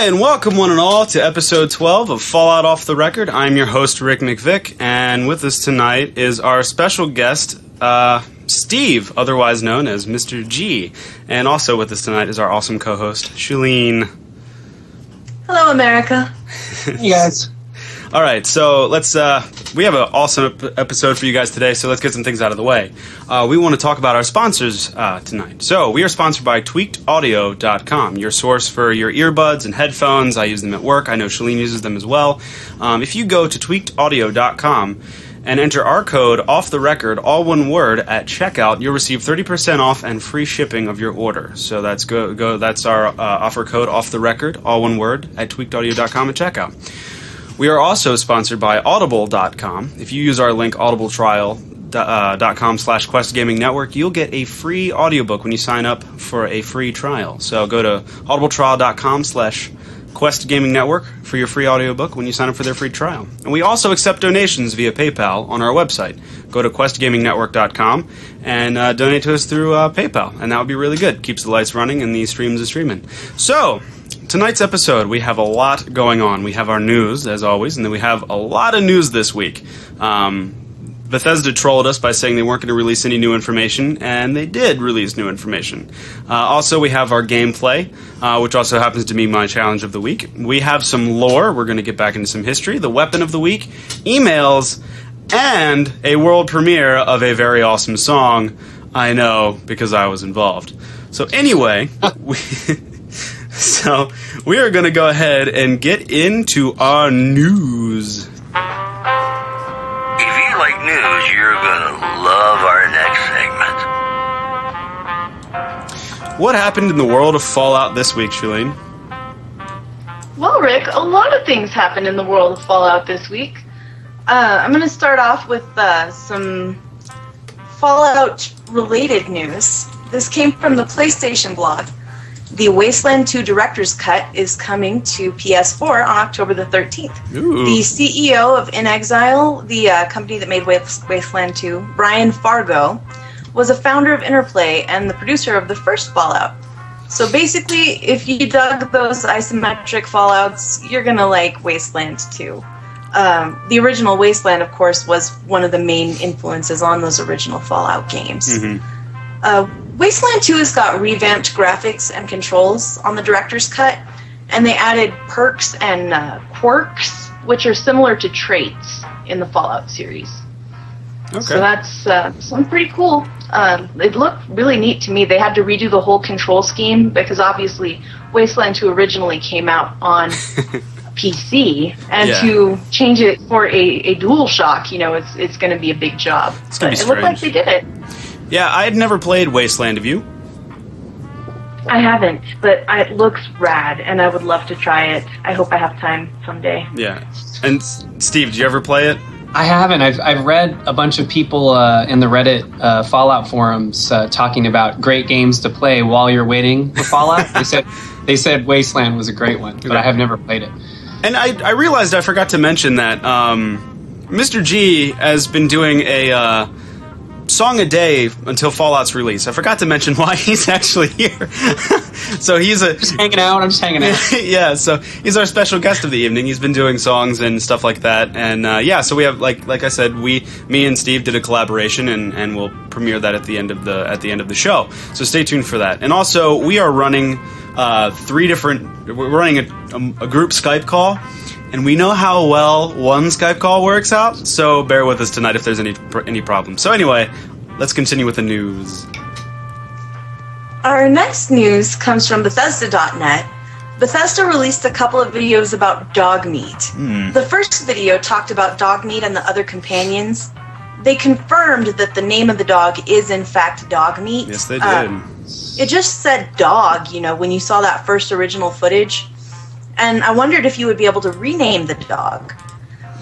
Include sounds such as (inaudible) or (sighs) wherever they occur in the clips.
And welcome, one and all, to episode 12 of Fallout Off the Record. I'm your host, Rick McVick, and with us tonight is our special guest, uh, Steve, otherwise known as Mr. G. And also with us tonight is our awesome co host, Shalene. Hello, America. Hey guys. All right, so let's. Uh, we have an awesome ep- episode for you guys today, so let's get some things out of the way. Uh, we want to talk about our sponsors uh, tonight. So we are sponsored by TweakedAudio.com, your source for your earbuds and headphones. I use them at work. I know Shalene uses them as well. Um, if you go to TweakedAudio.com and enter our code off the record, all one word at checkout, you'll receive 30% off and free shipping of your order. So that's go go. That's our uh, offer code off the record, all one word at tweakedaudio.com at checkout. We are also sponsored by Audible.com. If you use our link audibletrial.com slash questgamingnetwork, you'll get a free audiobook when you sign up for a free trial. So go to audibletrial.com slash Quest Gaming Network for your free audiobook when you sign up for their free trial. And we also accept donations via PayPal on our website. Go to questgamingnetwork.com and uh, donate to us through uh, PayPal, and that would be really good. Keeps the lights running and the streams are streaming. So, tonight's episode, we have a lot going on. We have our news, as always, and then we have a lot of news this week. Um, Bethesda trolled us by saying they weren't going to release any new information, and they did release new information. Uh, also, we have our gameplay, uh, which also happens to be my challenge of the week. We have some lore. We're going to get back into some history. The weapon of the week, emails, and a world premiere of a very awesome song. I know because I was involved. So anyway, (laughs) we, (laughs) so we are going to go ahead and get into our news. If you like news, you're gonna love our next segment. What happened in the world of Fallout this week, Shalene? Well, Rick, a lot of things happened in the world of Fallout this week. Uh, I'm going to start off with uh, some Fallout related news. This came from the PlayStation blog. The Wasteland 2 Director's Cut is coming to PS4 on October the 13th. Ooh. The CEO of inXile, the uh, company that made Waste- Wasteland 2, Brian Fargo, was a founder of Interplay and the producer of the first Fallout. So basically, if you dug those isometric Fallouts, you're gonna like Wasteland 2. Um, the original Wasteland, of course, was one of the main influences on those original Fallout games. Mhm. Uh, Wasteland 2 has got revamped graphics and controls on the director's cut, and they added perks and uh, quirks, which are similar to traits in the Fallout series. Okay. So that's uh, something pretty cool. Um, it looked really neat to me. They had to redo the whole control scheme because obviously Wasteland 2 originally came out on (laughs) PC, and Yeah. to change it for a, a dual shock, you know, it's it's going to be a big job. It's But be it looked like they did it. Yeah, I had never played Wasteland. Have you? I haven't, but I, it looks rad, and I would love to try it. I hope I have time someday. Yeah. And Steve, did you ever play it? I haven't. I've, I've read a bunch of people uh, in the Reddit uh, Fallout forums uh, talking about great games to play while you're waiting for Fallout. they said (laughs) they said Wasteland was a great one, but I have never played it. And I, I realized I forgot to mention that um, Mr. G has been doing a uh, song a day until Fallout's release. I forgot to mention (laughs) why he's actually here. (laughs) so he's a Just hanging out. I'm just hanging out. (laughs) yeah, so he's our special guest of the evening. He's been doing songs and stuff like that, and uh, yeah, so we have like like I said, we me and Steve did a collaboration, and and we'll premiere that at the end of the at the end of the show. So stay tuned for that. And also, we are running uh, three different. We're running a, a, a group Skype call. And we know how well one Skype call works out, so bear with us tonight if there's any any problems. So anyway, let's continue with the news. Our next news comes from Bethesda.net. Bethesda released a couple of videos about dog meat. The first video talked about dog meat and the other companions. They confirmed that the name of the dog is in fact dog meat. Yes, they did. Uh, it just said dog, you know, when you saw that first original footage. And I wondered if you would be able to rename the dog.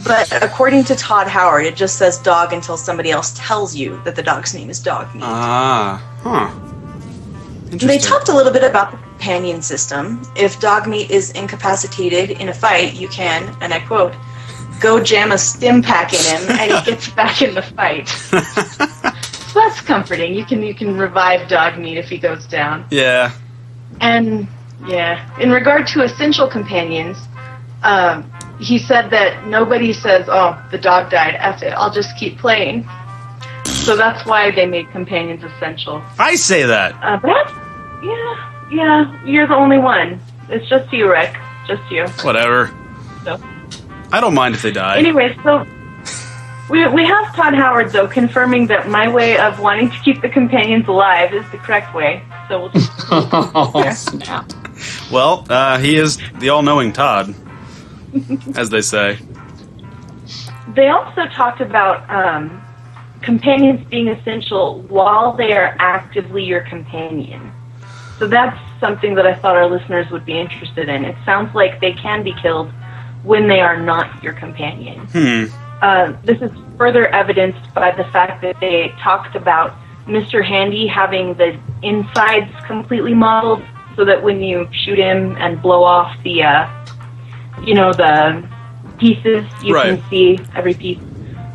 But according to Todd Howard, it just says dog until somebody else tells you that the dog's name is dog meat. ah, huh. They talked a little bit about the companion system. If dog meat is incapacitated in a fight, you can, and I quote, go jam a Stimpak in him and he gets back in the fight. (laughs) so that's comforting. You can you can revive dog meat if he goes down. yeah. And Yeah. In regard to essential companions, um, he said that nobody says, "Oh, the dog died. F it. I'll just keep playing." So that's why they made companions essential. I say that. Uh, but that's, yeah, yeah. You're the only one. It's just you, Rick. Just you. Whatever. So. I don't mind if they die. Anyway, so we, we have Todd Howard though confirming that my way of wanting to keep the companions alive is the correct way. So we'll just (laughs) oh, snap. Well, uh, he is the all-knowing Todd, as they say. They also talked about um, companions being essential while they are actively your companion. So that's something that I thought our listeners would be interested in. It sounds like they can be killed when they are not your companion. Hmm. Uh, this is further evidenced by the fact that they talked about Mr. Handy having the insides completely modeled so that when you shoot him and blow off the, uh, you know, the pieces, you Right. can see every piece.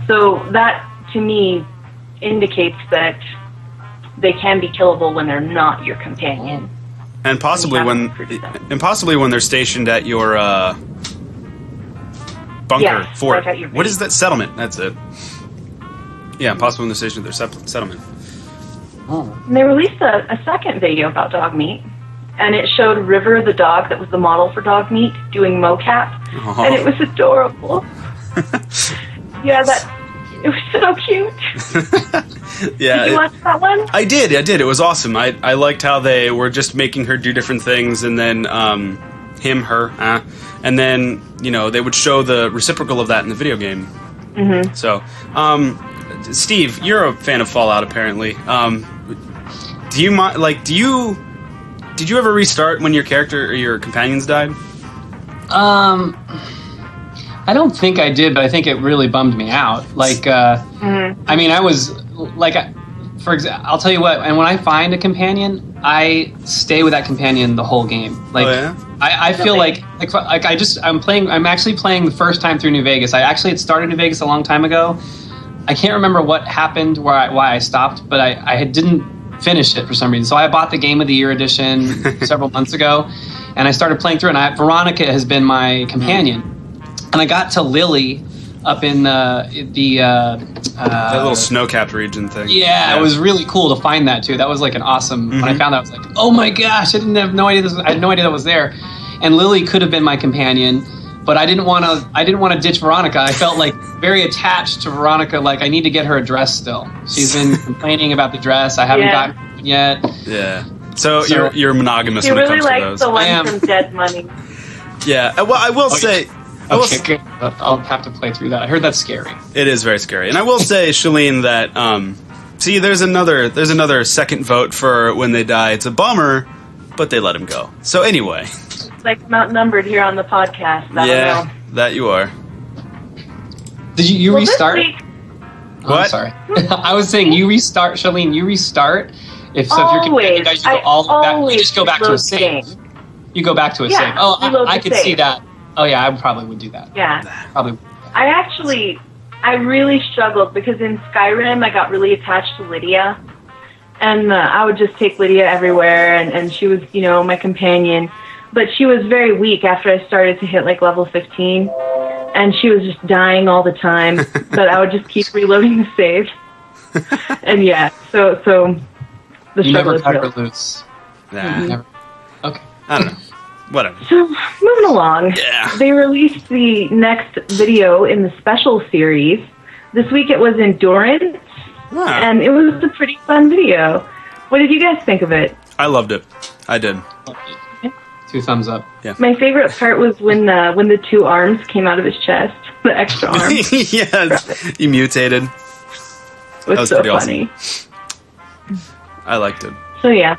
So that, to me, indicates that they can be killable when they're not your companion. And possibly when, and possibly when they're stationed at your uh, bunker Yeah, fort. right your What is that settlement? That's it. Yeah, possibly when they're stationed at their settlement. Oh. And they released a, a second video about dog meat, and it showed River, the dog that was the model for dog meat, doing mocap, Oh. and it was adorable. (laughs) yeah, that it was so cute. (laughs) yeah, Did you it- watch that one? I did. I did. It was awesome. I I liked how they were just making her do different things, and then um, him, her, uh, and then you know they would show the reciprocal of that in the video game. Mm-hmm. So, um, Steve, you're a fan of Fallout, apparently. Um, do you mind? Like, do you? Did you ever restart when your character or your companions died? Um, I don't think I did, but I think it really bummed me out. Like, uh, Mhm. I mean, I was like, I- for example, I'll tell you what. And when I find a companion, I stay with that companion the whole game. Like, Oh, yeah? I, I feel Really? like, like, like I just, I'm playing. I'm actually playing the first time through New Vegas. I actually had started New Vegas a long time ago. I can't remember what happened, where I, why I stopped, but I, I didn't finish it for some reason. So I bought the Game of the Year edition (laughs) several months ago, and I started playing through it. And I, Veronica has been my companion, and I got to Lily up in the the uh, uh, That little snow-capped region thing. yeah, it was really cool to find that too. That was like an awesome. When I Mhm. found that, I was like, "Oh my gosh!" I didn't have no idea. This was, I had no idea that was there. And Lily could have been my companion, but I didn't want to. I didn't want to ditch Veronica. I felt like very attached to Veronica. Like I need to get her a dress still. She's been (laughs) complaining about the dress. I haven't Yeah. gotten it yet. Yeah. So, So- you're you're monogamous He when it really comes to likes those. the one from Dead Money. Yeah. uh, Well, I will Oh, say. I will Okay, good. I'll have to play through that. I heard that's scary. It is very scary, and I will say, Shalene, that um, see, there's another there's another second vote for when they die. It's a bummer, but they let him go. So anyway, Like I'm outnumbered here on the podcast. I don't yeah, know. that you are. Did you, you Well, this restart? week- Oh, I'm What? sorry. (laughs) I was saying you restart, Charlene. You restart. If so, if you're always, companion dies, you I go all back. You just go back to a reload save. game. You go back to a Yeah, save. Oh, I, I the could see that. Oh yeah, I probably would do that. Yeah. Probably. I actually, I really struggled because in Skyrim I got really attached to Lydia, and uh, I would just take Lydia everywhere, and, and she was, you know, my companion. But she was very weak after I started to hit like level 15, and she was just dying all the time. (laughs) but I would just keep reloading the save, (laughs) and yeah, so so the You struggle never is cut her real. loose. Nah, Never. Okay. I don't know. Whatever. So moving along. Yeah. They released the next video in the special series. This week it was Endurance, Ah, and it was a pretty fun video. What did you guys think of it? I loved it. I did. Two thumbs up. My favorite part was when the when the two arms came out of his chest, the extra (laughs) arm. it yeah, you mutated. was, was so pretty awesome. funny. I liked it. So yeah,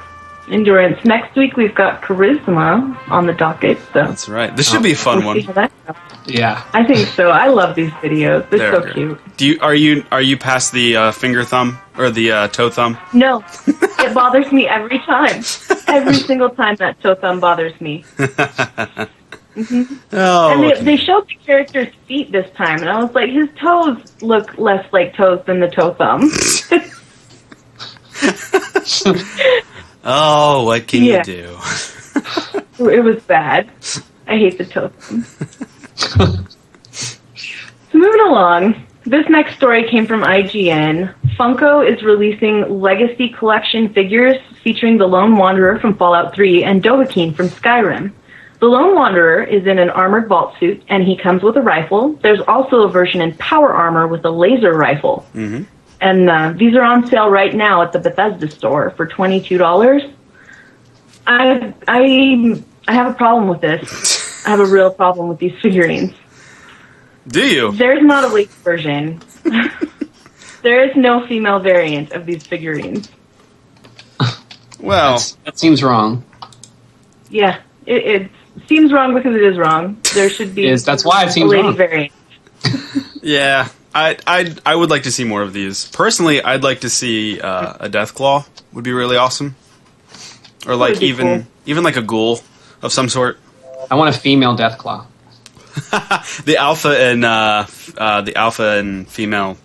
Endurance. Next week we've got Charisma on the docket, so That's right. This should be a fun we'll one. how that goes. Yeah. I think so. I love these videos. They're, They're so great. cute. Do you are you are you past the uh, finger thumb or the uh, toe thumb? No, (laughs) it bothers me every time. Every (laughs) single time that toe thumb bothers me. (laughs) Oh, and they, okay. they showed the character's feet this time, and I was like, his toes look less like toes than the toe thumb. Oh, what can Yeah. you do? (laughs) It was bad. I hate the totem. so (laughs) moving along, this next story came from IGN. Funko is releasing Legacy Collection figures featuring the Lone Wanderer from Fallout 3 and Dovahkiin from Skyrim. The Lone Wanderer is in an armored vault suit, and he comes with a rifle. There's also a version in power armor with a laser rifle. Mm-hmm. And uh, these are on sale right now at the Bethesda store for twenty-two dollars. I I I have a problem with this. I have a real problem with these figurines. Do you? There's not a leaked version. (laughs) there is no female variant of these figurines. Well, That's, that seems wrong. Yeah, it, it seems wrong because it is wrong. There should be Is- that's why it a seems lady wrong. variant. (laughs) yeah. I I I would like to see more of these. Personally, I'd like to see uh, a Deathclaw. Would be really awesome. Or like even cool. even like a ghoul of some sort. I want a female Deathclaw. (laughs) The alpha and uh, uh, the alpha and female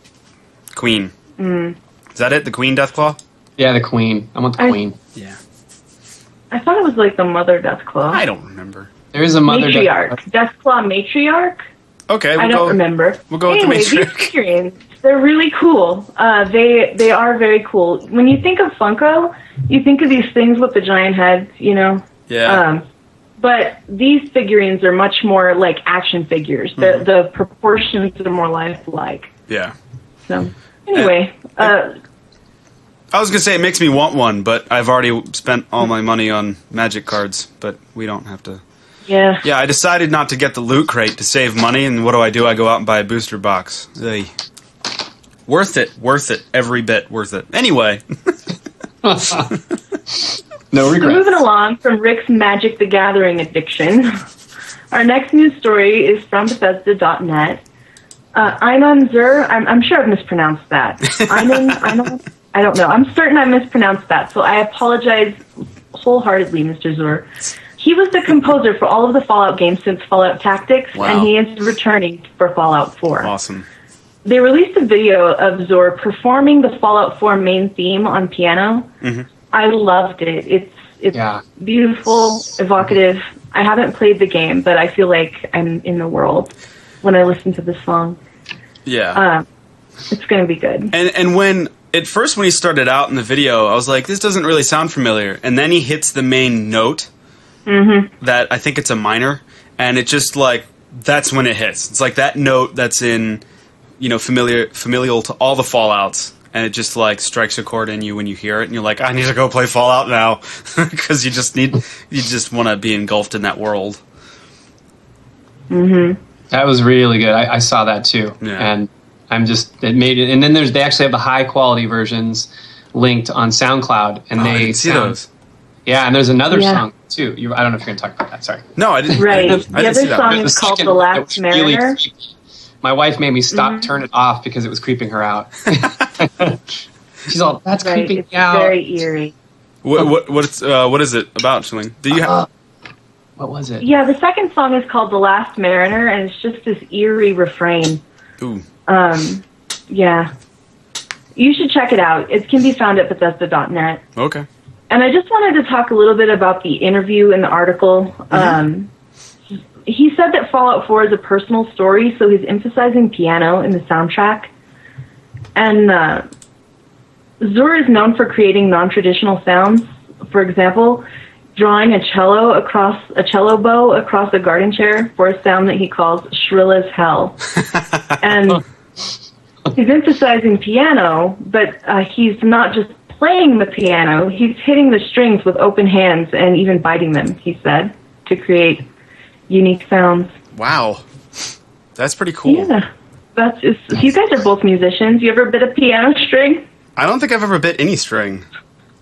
queen. Mm. Is that it? The queen Deathclaw? Yeah, the queen. I want the I- queen. Yeah. I thought it was like the mother Deathclaw. I don't remember. There is a mother matriarch. Deathclaw. Deathclaw matriarch. Okay, we'll I don't go. remember. we'll go with the anyway, these figurines, they're really cool. Uh, they they are very cool. When you think of Funko, you think of these things with the giant heads, you know. Yeah. Um, but these figurines are much more like action figures. The Mm-hmm. the proportions are more lifelike. yeah. So anyway, uh, I was gonna say it makes me want one, but I've already spent all my money on magic cards. But we don't have to. Yeah. Yeah, I decided not to get the loot crate to save money, and what do I do? I go out and buy a booster box. Ugh. Worth it, worth it, every bit worth it. Anyway, (laughs) No So regrets. moving along from Rick's Magic the Gathering addiction, (laughs) our next news story is from Bethesda.net. Uh, Einon Zur, I'm, I'm sure I've mispronounced that. Einon, (laughs) Einon, I don't know. I'm certain I mispronounced that, so I apologize wholeheartedly, Mr. Zur. He was the composer for all of the Fallout games since Fallout Tactics, Wow. and he is returning for Fallout 4 awesome. they released a video of Zor performing the Fallout 4 main theme on piano. Mhm. I loved it. It's it's Yeah. beautiful, evocative. I haven't played the game, but I feel like I'm in the world when I listen to this song. Yeah. Uh, it's going to be good. And and when at first when he started out in the video, I was like, this doesn't really sound familiar. And then he hits the main note Mm-hmm. that I think it's a minor, and it just like that's when it hits. It's like that note that's in you know familiar familial to all the Fallout's, and it just like strikes a chord in you when you hear it, and you're like, I need to go play Fallout now (laughs) because you just need you just want to be engulfed in that world. Mm-hmm. That was really good. I, I saw that too, Yeah. and I'm just it made it. And then there's they actually have the high quality versions linked on SoundCloud, and Oh, they I didn't see sound- those. Yeah, and there's another Yeah. song too. You, I don't know if you're gonna talk about that. Sorry. No, I didn't. Right. I didn't, I The didn't other that. song one. is The called The Last it was really Mariner. My wife made me stop, Mhm. turn it off because it was creeping her out. (laughs) She's all, "That's Right. creeping It's me out." very eerie. What what what's uh, what is it about, Shalene? Do you have? Uh, what was it? Yeah, the second song is called The Last Mariner, and it's just this eerie refrain. Ooh. Um, yeah. You should check it out. It can be found at Bethesda.net. Okay. And I just wanted to talk a little bit about the interview in the article. Um, he said that Fallout 4 is a personal story, so he's emphasizing piano in the soundtrack. And uh, Zur is known for creating non-traditional sounds. For example, drawing a cello across a cello bow across a garden chair for a sound that he calls shrill as hell. (laughs) and he's emphasizing piano, but uh, he's not just playing the piano, he's hitting the strings with open hands and even biting them, he said, to create unique sounds. Wow. That's pretty cool. Yeah. That's just, you guys are both musicians. You ever bit a piano string? I don't think I've ever bit any string.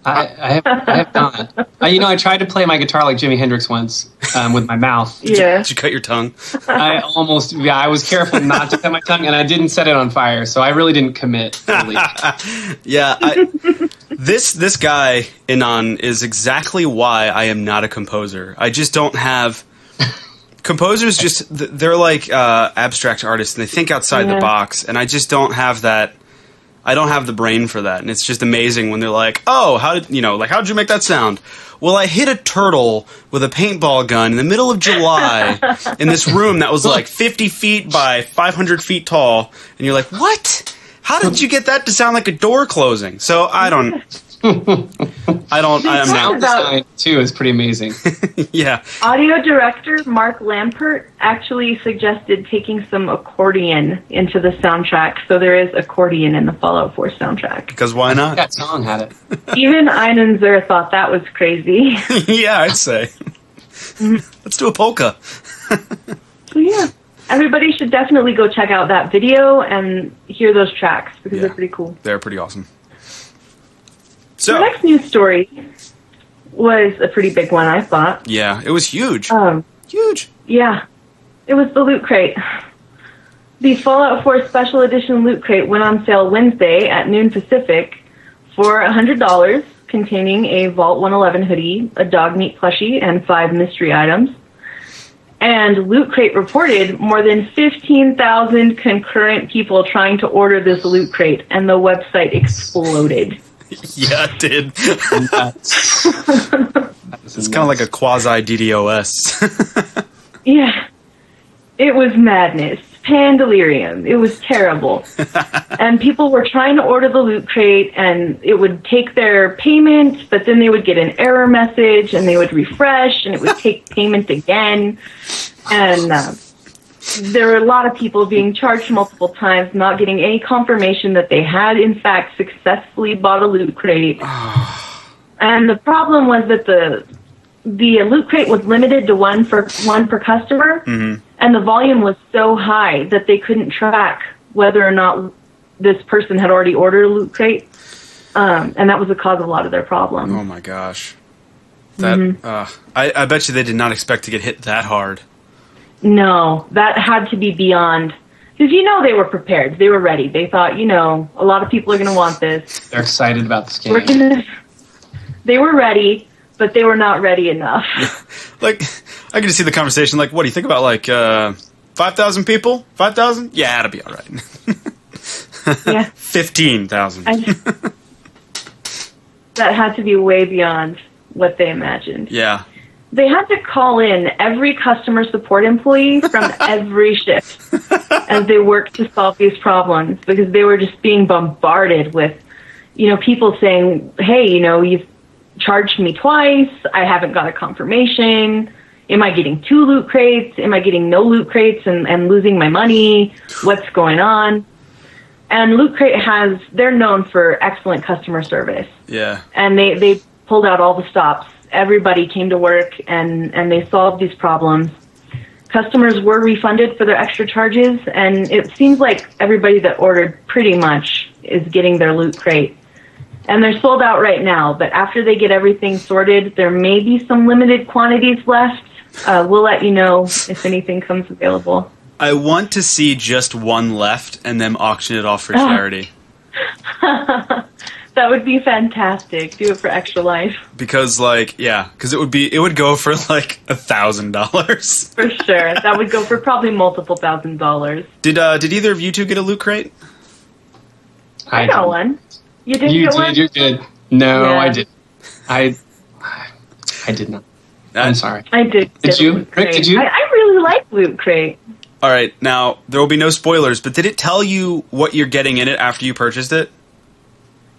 I, I, have, I have not. (laughs) Uh, you know, I tried to play my guitar like Jimi Hendrix once um, with my mouth. (laughs) Yeah. Did you cut your tongue? (laughs) I almost, yeah, I was careful not to cut my tongue, and I didn't set it on fire, so I really didn't commit. Yeah. I, this this guy Inan is exactly why I am not a composer. I just don't have. Composers just they're like uh, abstract artists and they think outside the box, and I just don't have that. I don't have the brain for that, and it's just amazing when they're like, "Oh, how did you know? Like, how did you make that sound?" Well, I hit a turtle with a paintball gun in the middle of July (laughs) in this room that was like 50 feet by 500 feet tall, and you're like, "What? How did you get that to sound like a door closing?" So I don't. (laughs) I don't. I'm Sound not. design too is pretty amazing. (laughs) Yeah. Audio director Mark Lampert actually suggested taking some accordion into the soundtrack, so there is accordion in the Fallout 4 soundtrack. Because why not? that song had it. (laughs) Even Einan Zur thought that was crazy. yeah, I'd say. Mm-hmm. Let's do a polka. So yeah, everybody should definitely go check out that video and hear those tracks because Yeah. they're pretty cool. They're pretty awesome. So the next news story was a pretty big one, I thought. yeah, it was huge. Um, Huge. yeah, it was the Loot Crate. The Fallout 4 Special Edition Loot Crate went on sale Wednesday at noon Pacific for $100, containing a Vault 111 hoodie, a dog meat plushie, and five mystery items. And Loot Crate reported more than 15,000 concurrent people trying to order this Loot Crate, and the website exploded. (laughs) Yeah, it did. (laughs) It's kind of like a quasi DDoS. (laughs) Yeah. It was madness. Pandelirium. It was terrible. (laughs) and people were trying to order the loot crate and it would take their payment, but then they would get an error message and they would refresh and it would take (laughs) payment again. And uh, there were a lot of people being charged multiple times, not getting any confirmation that they had in fact successfully bought a loot crate. (sighs) and the problem was that the the loot crate was limited to one for one per customer, and the volume was so high that they couldn't track whether or not this person had already ordered a loot crate, um, and that was the cause of a lot of their problems. oh my gosh. That uh, I, I bet you they did not expect to get hit that hard. No, that had to be beyond. Because you know they were prepared, they were ready. They thought, you know, a lot of people are going to want this. They're excited about this game. We're gonna. They were ready, but they were not ready enough. (laughs) Like, I can just see the conversation. Like, what do you think about like uh, five thousand people? Five thousand? Yeah, it'll be all right. (laughs) yeah, Fifteen thousand. That had to be way beyond what they imagined. Yeah. They had to call in every customer support employee from (laughs) every shift as they worked to solve these problems because they were just being bombarded with, you know, people saying, "Hey, you know, you've charged me twice. I haven't got a confirmation. Am I getting two loot crates? Am I getting no loot crates and, and losing my money? What's going on?" And Loot Crate has, they're known for excellent customer service Yeah. and they they pulled out all the stops. Everybody came to work and and they solved these problems. Customers were refunded for their extra charges, and it seems like everybody that ordered pretty much is getting their loot crate. And they're sold out right now, but after they get everything sorted, there may be some limited quantities left. Uh, we'll let you know if anything comes available. I want to see just one left and then auction it off for Oh. charity. (laughs) That would be fantastic. Do it for extra life. Because like, yeah, because it would be it would go for like a thousand dollars. (laughs) For sure. that would go for probably multiple thousand dollars. Did uh did either of you two get a loot crate? I got didn't. one. You didn't You get did. one? You did. No, Yeah. I did. I. I did not. I'm sorry. I did. Did you? Loot Rick, did you? I, I really like Loot Crate. All right, now there will be no spoilers, but did it tell you what you're getting in it after you purchased it?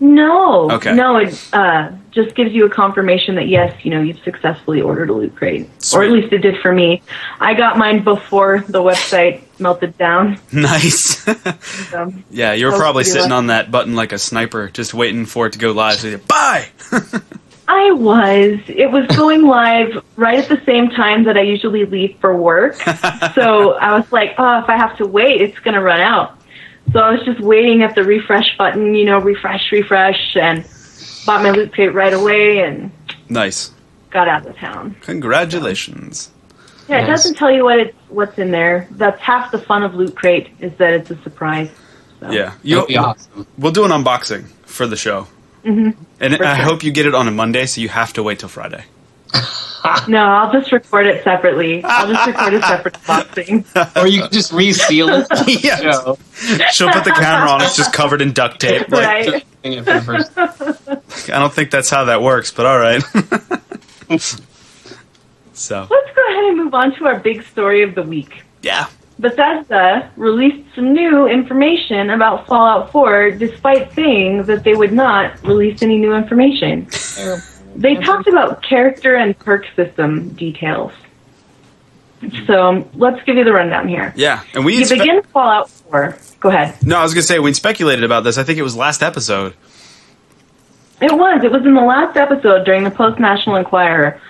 No. Okay. No, it uh, just gives you a confirmation that yes, you know, you've successfully ordered a Loot Crate, Sweet. or at least it did for me. I got mine before the website melted down. (laughs) Nice. (laughs) So. yeah, you were probably sitting lucky. on that button like a sniper, just waiting for it to go live. So you buy. (laughs) I was. It was going (laughs) live right at the same time that I usually leave for work. (laughs) so I was like, oh, if I have to wait, it's going to run out. So I was just waiting at the refresh button, you know, refresh, refresh, and bought my loot crate right away and nice. got out of town. Congratulations. Yeah, it Nice. doesn't tell you what it's what's in there. That's half the fun of Loot Crate is that it's a surprise. So. Yeah, That'd you. be awesome. We'll do an unboxing for the show, mm-hmm. and For I sure. hope you get it on a Monday, so you have to wait till Friday. (laughs) No, I'll just record it separately. I'll just record a separate unboxing. (laughs) or you can just reseal it. (laughs) yes. Show. She'll put the camera on. It's just covered in duct tape. Like, Right. Thing it for the first- I don't think that's how that works, but all right. so Let's go ahead and move on to our big story of the week. yeah, Bethesda released some new information about Fallout 4 despite saying that they would not release any new information. They talked about character and perk system details. So let's give you the rundown here. yeah, and we You spe- begin Fallout 4. Go ahead. no, I was gonna say we speculated about this. I think it was last episode. It was. It was in the last episode during the Post National Enquirer.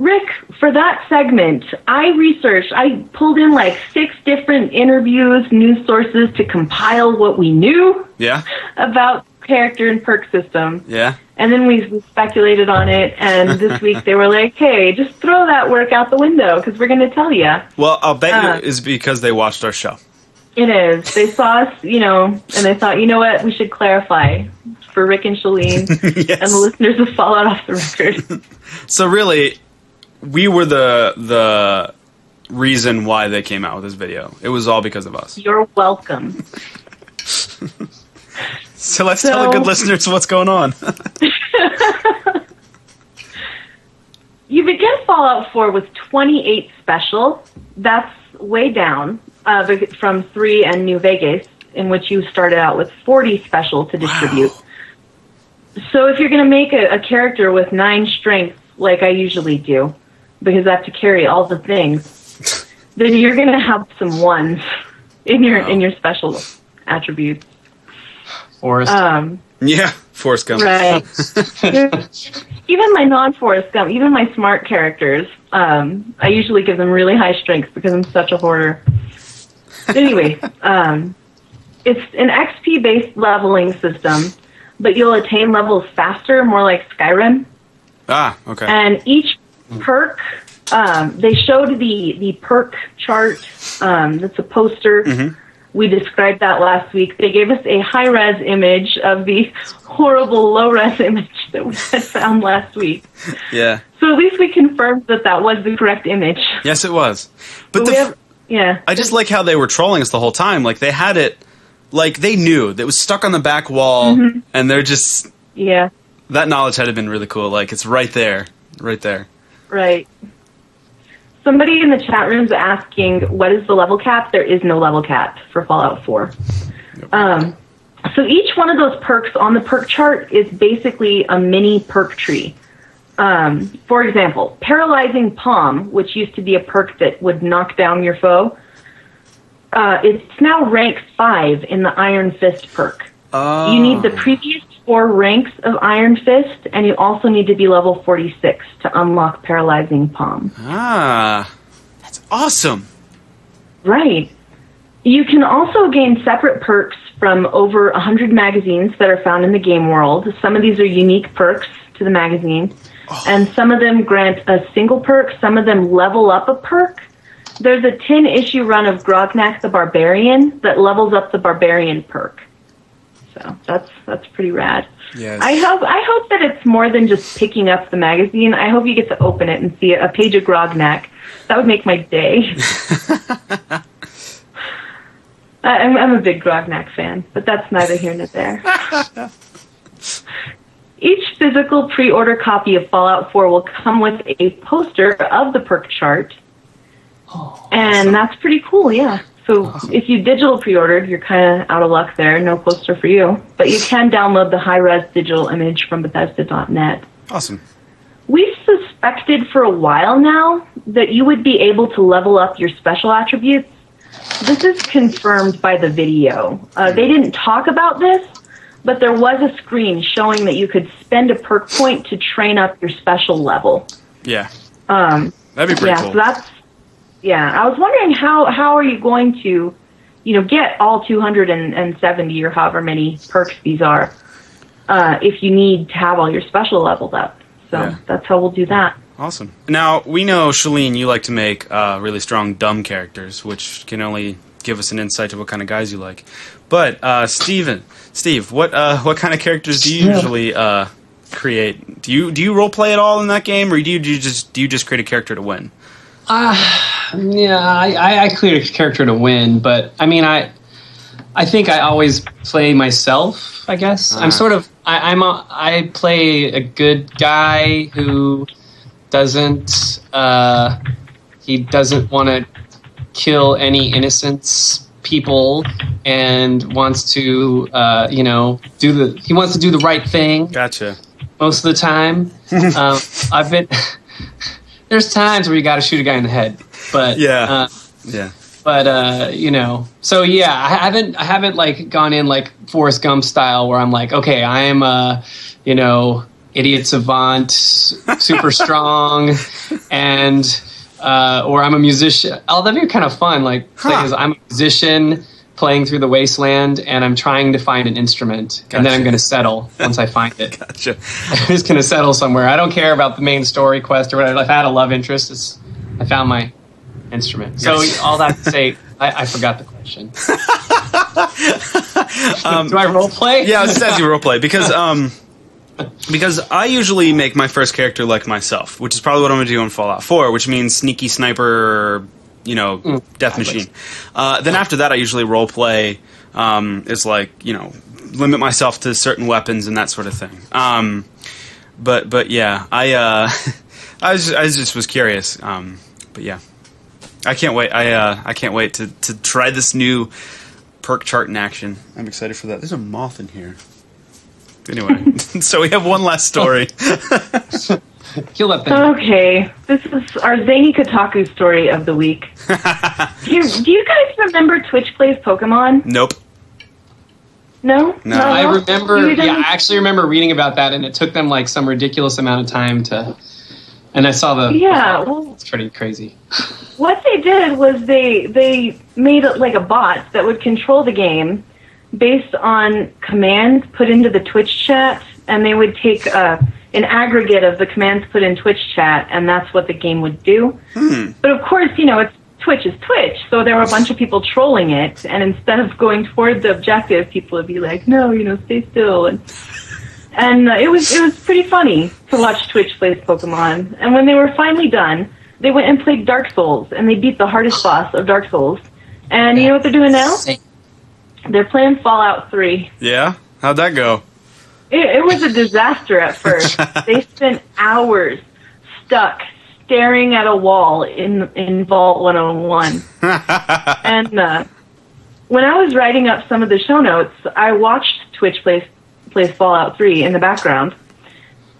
Rick, for that segment, I researched, I pulled in like six different interviews, news sources to compile what we knew Yeah, about character and perk system. yeah. And then we, speculated on it, and this week they were like, hey, just throw that work out the window because we're going to tell you. Well, I'll bet Uh. you is because they watched our show. It is. They saw us, you know, and they thought, you know what, we should clarify for Rick and Shalene (laughs) yes. and the listeners of Fallout Off the Record. (laughs) So really, we were the the reason why they came out with this video. It was all because of us. You're welcome. (laughs) So let's tell the good listeners what's going on. (laughs) You begin Fallout 4 with 28 special. That's way down uh, from 3 and New Vegas, in which you started out with 40 special to distribute. So if you're going to make a, a character with 9 strength, like I usually do, because I have to carry all the things, then you're going to have some ones in your in your special attributes. Forrest. Um, yeah, Forrest Gump. Right. (laughs) even my non-Forrest Gump, even my smart characters, um, I usually give them really high strength because I'm such a hoarder. Anyway, (laughs) um, it's an XP-based leveling system, but you'll attain levels faster, more like Skyrim. Ah, okay. And each perk, um, they showed the the perk chart. Um, that's a poster. We described that last week. They gave us a high res image of the (laughs) horrible low res image (laughs) that we had found last week. yeah. So at least we confirmed that that was the correct image. Yes, it was. But But the have, yeah. I just like how they were trolling us the whole time. Like they had it, like they knew that it was stuck on the back wall, Mm-hmm. and they're just Yeah. that knowledge had been really cool. Like it's right there, right there. Right. Somebody in the chat room is asking, what is the level cap? There is no level cap for Fallout 4. Um, so each one of those perks on the perk chart is basically a mini perk tree. Um, for example, Paralyzing Palm, which used to be a perk that would knock down your foe, uh, it's now rank 5 in the Iron Fist perk. Oh. You need the previous four ranks of Iron Fist, and you also need to be level 46 to unlock Paralyzing Palm. Ah, that's awesome. Right. You can also gain separate perks from over 100 magazines that are found in the game world. Some of these are unique perks to the magazine, and some of them grant a single perk, some of them level up a perk. There's a 10 issue run of Grognak the Barbarian that levels up the Barbarian perk. So that's that's pretty rad. Yes. I hope I hope that it's more than just picking up the magazine. I hope you get to open it and see a page of Grognak. That would make my day. (laughs) I- I'm, I'm a big Grognak fan, but that's neither here nor there. (laughs) Each physical pre-order copy of Fallout 4 will come with a poster of the perk chart, oh, and that's pretty cool. Yeah. So if you digital pre-ordered, you're kind of out of luck there. No poster for you, but you can download the high-res digital image from Bethesda.net. awesome. We've suspected for a while now that you would be able to level up your special attributes. This is confirmed by the video. Uh, they didn't talk about this, but there was a screen showing that you could spend a perk point to train up your special level. Yeah, Um, that'd be pretty yeah, cool. so that's yeah. I was wondering how how are you going to, you know, get all 270 or however many perks these are, uh, if you need to have all your special leveled up. So Yeah. that's how we'll do that. Awesome. Now we know, Shalene, you like to make uh, really strong dumb characters, which can only give us an insight to what kind of guys you like. But uh, Steven, Steve, what uh, (laughs) what kind of characters do you Yeah. usually uh, create? Do you do you role play at all in that game, or do you, do you just do you just create a character to win? Yeah, I, I, cleared a character to win, but I mean, I I think I always play myself. I guess Ah. I'm sort of I, I'm a I play a good guy who doesn't uh, he doesn't want to kill any innocent people and wants to uh, you know do the he wants to do the right thing Gotcha. most of the time. (laughs) um, I've been (laughs) there's times where you got to shoot a guy in the head, but Yeah. uh, Yeah. but uh, you know, so yeah, I haven't I haven't like gone in like Forrest Gump style where I'm like, okay, I am a you know idiot savant, super strong, (laughs) and uh, or I'm a musician. Oh, that'd be kind of fun. Like, Huh. I'm a musician playing through the wasteland, and I'm trying to find an instrument, and then I'm going to settle once I find it. (laughs) Gotcha. (laughs) I'm just gonna settle somewhere. I don't care about the main story quest or whatever. If I had a love interest, it's, I found my instrument. So Yes. all that to say, (laughs) I, I forgot the question. Um, Do I role play? Yeah, I was just asking roleplay because um because I usually make my first character like myself, which is probably what I'm gonna do in Fallout 4, which means sneaky sniper, you know, Mm, death machine. Uh, then after that, I usually roleplay um, is like you know limit myself to certain weapons and that sort of thing. Um, but but yeah, I uh, (laughs) I was I just was curious. Um, but yeah, I can't wait. I uh, I can't wait to to try this new perk chart in action. I'm excited for that. There's a moth in here. Anyway, (laughs) so we have one last story. (laughs) Kill that thing. Okay, this is our Zangy Kotaku story of the week. (laughs) do, you, do you guys remember Twitch plays Pokemon? nope. No, No. I remember. Yeah, I actually remember reading about that, and it took them like some ridiculous amount of time to. And I saw the. Yeah, well, It's pretty crazy. (laughs) what they did was they they made it like a bot that would control the game based on commands put into the Twitch chat, and they would take uh, an aggregate of the commands put in Twitch chat, and that's what the game would do. But of course, you know, it's Twitch is Twitch, so there were a bunch of people trolling it, and instead of going toward the objective, people would be like, "No, you know, stay still," and and uh, it was it was pretty funny to watch Twitch plays Pokemon. And when they were finally done, they went and played Dark Souls, and they beat the hardest boss of Dark Souls. And you know what they're doing now? They're playing Fallout Three. Yeah. How'd that go? It, it was a disaster at first. (laughs) they spent hours stuck staring at a wall in in Vault 101. (laughs) and uh, when I was writing up some of the show notes, I watched Twitch plays plays Fallout 3 in the background.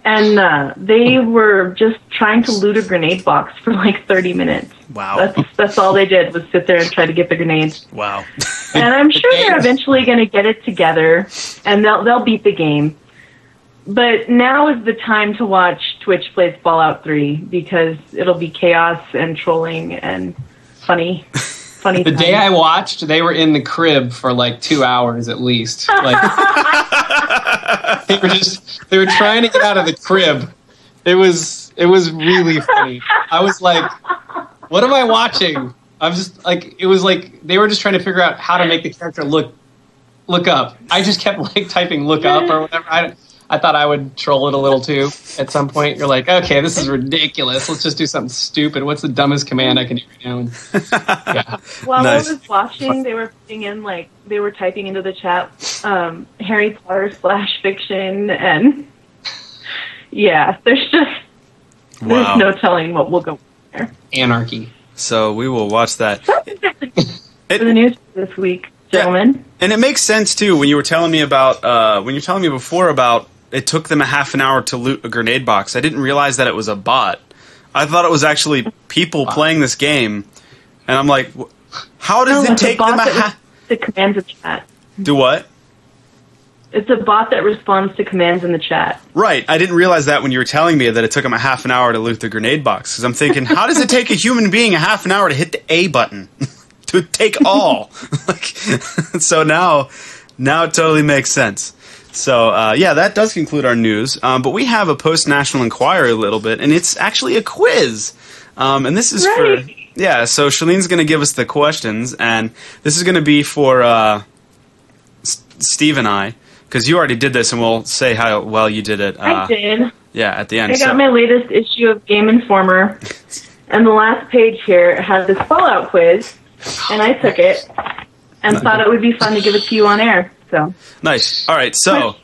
And uh, they were just trying to loot a grenade box for like 30 minutes. Wow. That's that's all they did was sit there and try to get the grenades. Wow. And I'm (laughs) sure they're eventually going to get it together, and they'll they'll beat the game. But now is the time to watch Twitch plays Fallout 3 because it'll be chaos and trolling and funny, funny. (laughs) The day I watched, they were in the crib for like two hours at least. Like (laughs) they were just they were trying to get out of the crib. It was it was really funny. I was like, what am I watching? I'm just like it was like they were just trying to figure out how to make the character look look up. I just kept like typing look up or whatever. I I thought I would troll it a little too. At some point, you're like, okay, this is ridiculous. Let's just do something stupid. What's the dumbest command I can do right now? And, (laughs) yeah. While Nice. I was watching, they were putting in like they were typing into the chat um, Harry Potter slash fiction, and (laughs) yeah, there's just Wow. there's no telling what will go there. Anarchy. So we will watch that. (laughs) for the news this week, gentlemen. And it makes sense too when you were telling me about uh, when you're telling me before about it took them a half an hour to loot a grenade box. I didn't realize that it was a bot. I thought it was actually people playing this game, and I'm like, wh- how does No, it it's a take bot them a half? the commands of chat. Do what? It's a bot that responds to commands in the chat. Right. I didn't realize that when you were telling me that it took them a half an hour to loot the grenade box. Because I'm thinking, how does it take a human being a half an hour to hit the A button (laughs) to take all? (laughs) like, (laughs) so now, now it totally makes sense. So uh, yeah, that does conclude our news. Um, but we have a post National Enquirer a little bit, and it's actually a quiz. Um, and this is for yeah. So Shalene's going to give us the questions, and this is going to be for uh, S- Steve and I because you already did this, and we'll say how well you did it. I Uh, did. Yeah, at the end. I got so- my latest issue of Game Informer, (laughs) and the last page here has this Fallout quiz, and I took it and thought it would be fun to give it to you on air. So Nice. All right. So,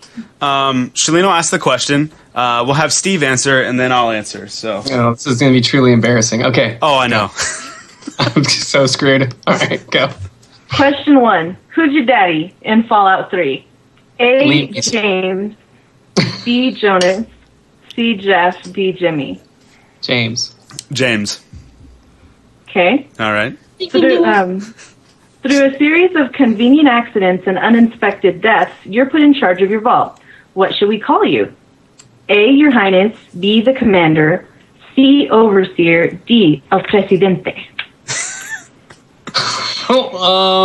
um, Shalene asked the question. Uh, we'll have Steve answer, and then I'll answer. So. Oh, this is going to be truly embarrassing. Okay, Oh, I know. (laughs) I'm so screwed. All right, go. Question one: Who's your daddy in Fallout Three? A. Lee. James. B. Jonas. C. Jeff. D. Jimmy. James. James. Okay. All right. Through, um, through a series of convenient accidents and uninspected deaths, you're put in charge of your vault. What should we call you? A. Your Highness. B. The Commander. C. Overseer. D. El Presidente. (laughs) Oh,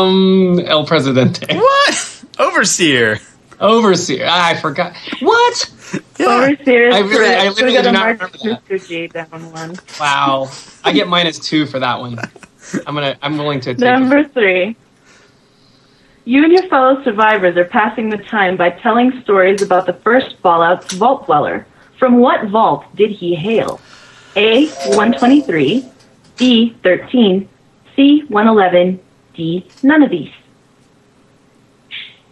um, El Presidente. What? Overseer. Overseer. Ah, I forgot. What? Overseer I really- I literally got do not remember that. Down one. Wow. I get minus two for that one. (laughs) I'm gonna. I'm willing to take. it. Number three. You and your fellow survivors are passing the time by telling stories about the first Fallout's vault dweller. From what vault did he hail? A. 123, B. 13, C. 111, D. None of these.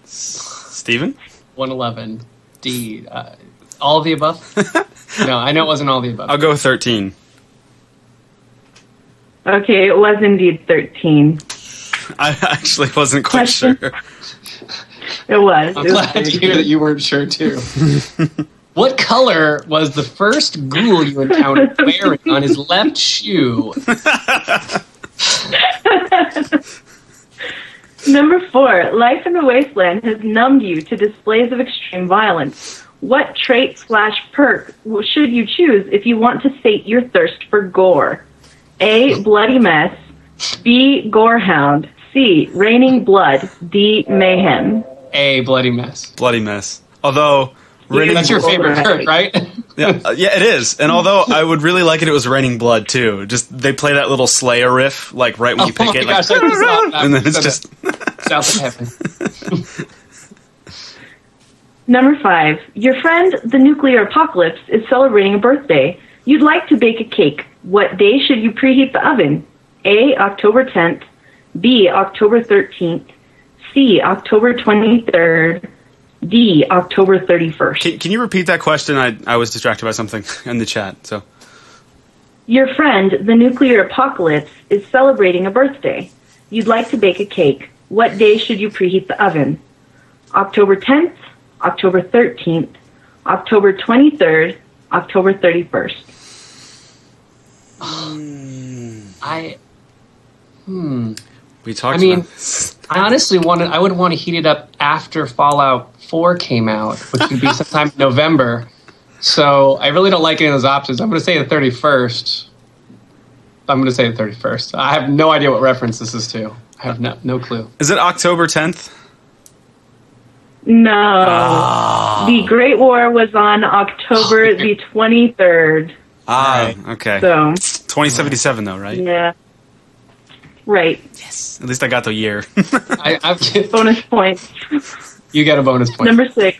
Steven? 111. D. Uh, all of the above? (laughs) no, I know it wasn't all of the above. I'll go 13. Okay, it was indeed 13. I actually wasn't quite Question. sure. It was. I'm It was glad to hear that you weren't sure too. what color was the first ghoul you encountered (laughs) wearing on his left shoe? (laughs) Number four, life in the wasteland has numbed you to displays of extreme violence. What trait slash perk should you choose if you want to sate your thirst for gore? A. Bloody mess. B. Gorehound. C. Raining blood. D. Mayhem. A bloody mess. Bloody mess. Although, raining, That's your favorite perk, right? yeah, uh, yeah, it is. And although I would really like it, it was raining blood too. Just they play that little Slayer riff, like right when you oh pick my it, gosh, like, I just thought that and then it's was just south of heaven. Number five, your friend, the nuclear apocalypse, is celebrating a birthday. You'd like to bake a cake. What day should you preheat the oven? A. October 10th. B. October 13th. C. October 23rd. D. October 31st. Can, can you repeat that question? I I was distracted by something (laughs) in the chat. So Your friend, the nuclear apocalypse, is celebrating a birthday. You'd like to bake a cake. What day should you preheat the oven? October 10th, October 13th, October 23rd, October 31st. I. Hmm. we talked. I mean- about. I honestly wanted. I would want to heat it up after Fallout 4 came out, which would be (laughs) sometime in November. So I really don't like any of those options. I'm going to say the 31st. I'm going to say the 31st. I have no idea what reference this is to. I have no, no clue. is it October 10th? No. The Great War was on October the 23rd. Ah, okay. So, 2077 though, right? yeah. Right. Yes. At least I got the year. I, I've, Bonus points. you get a bonus point. Number six.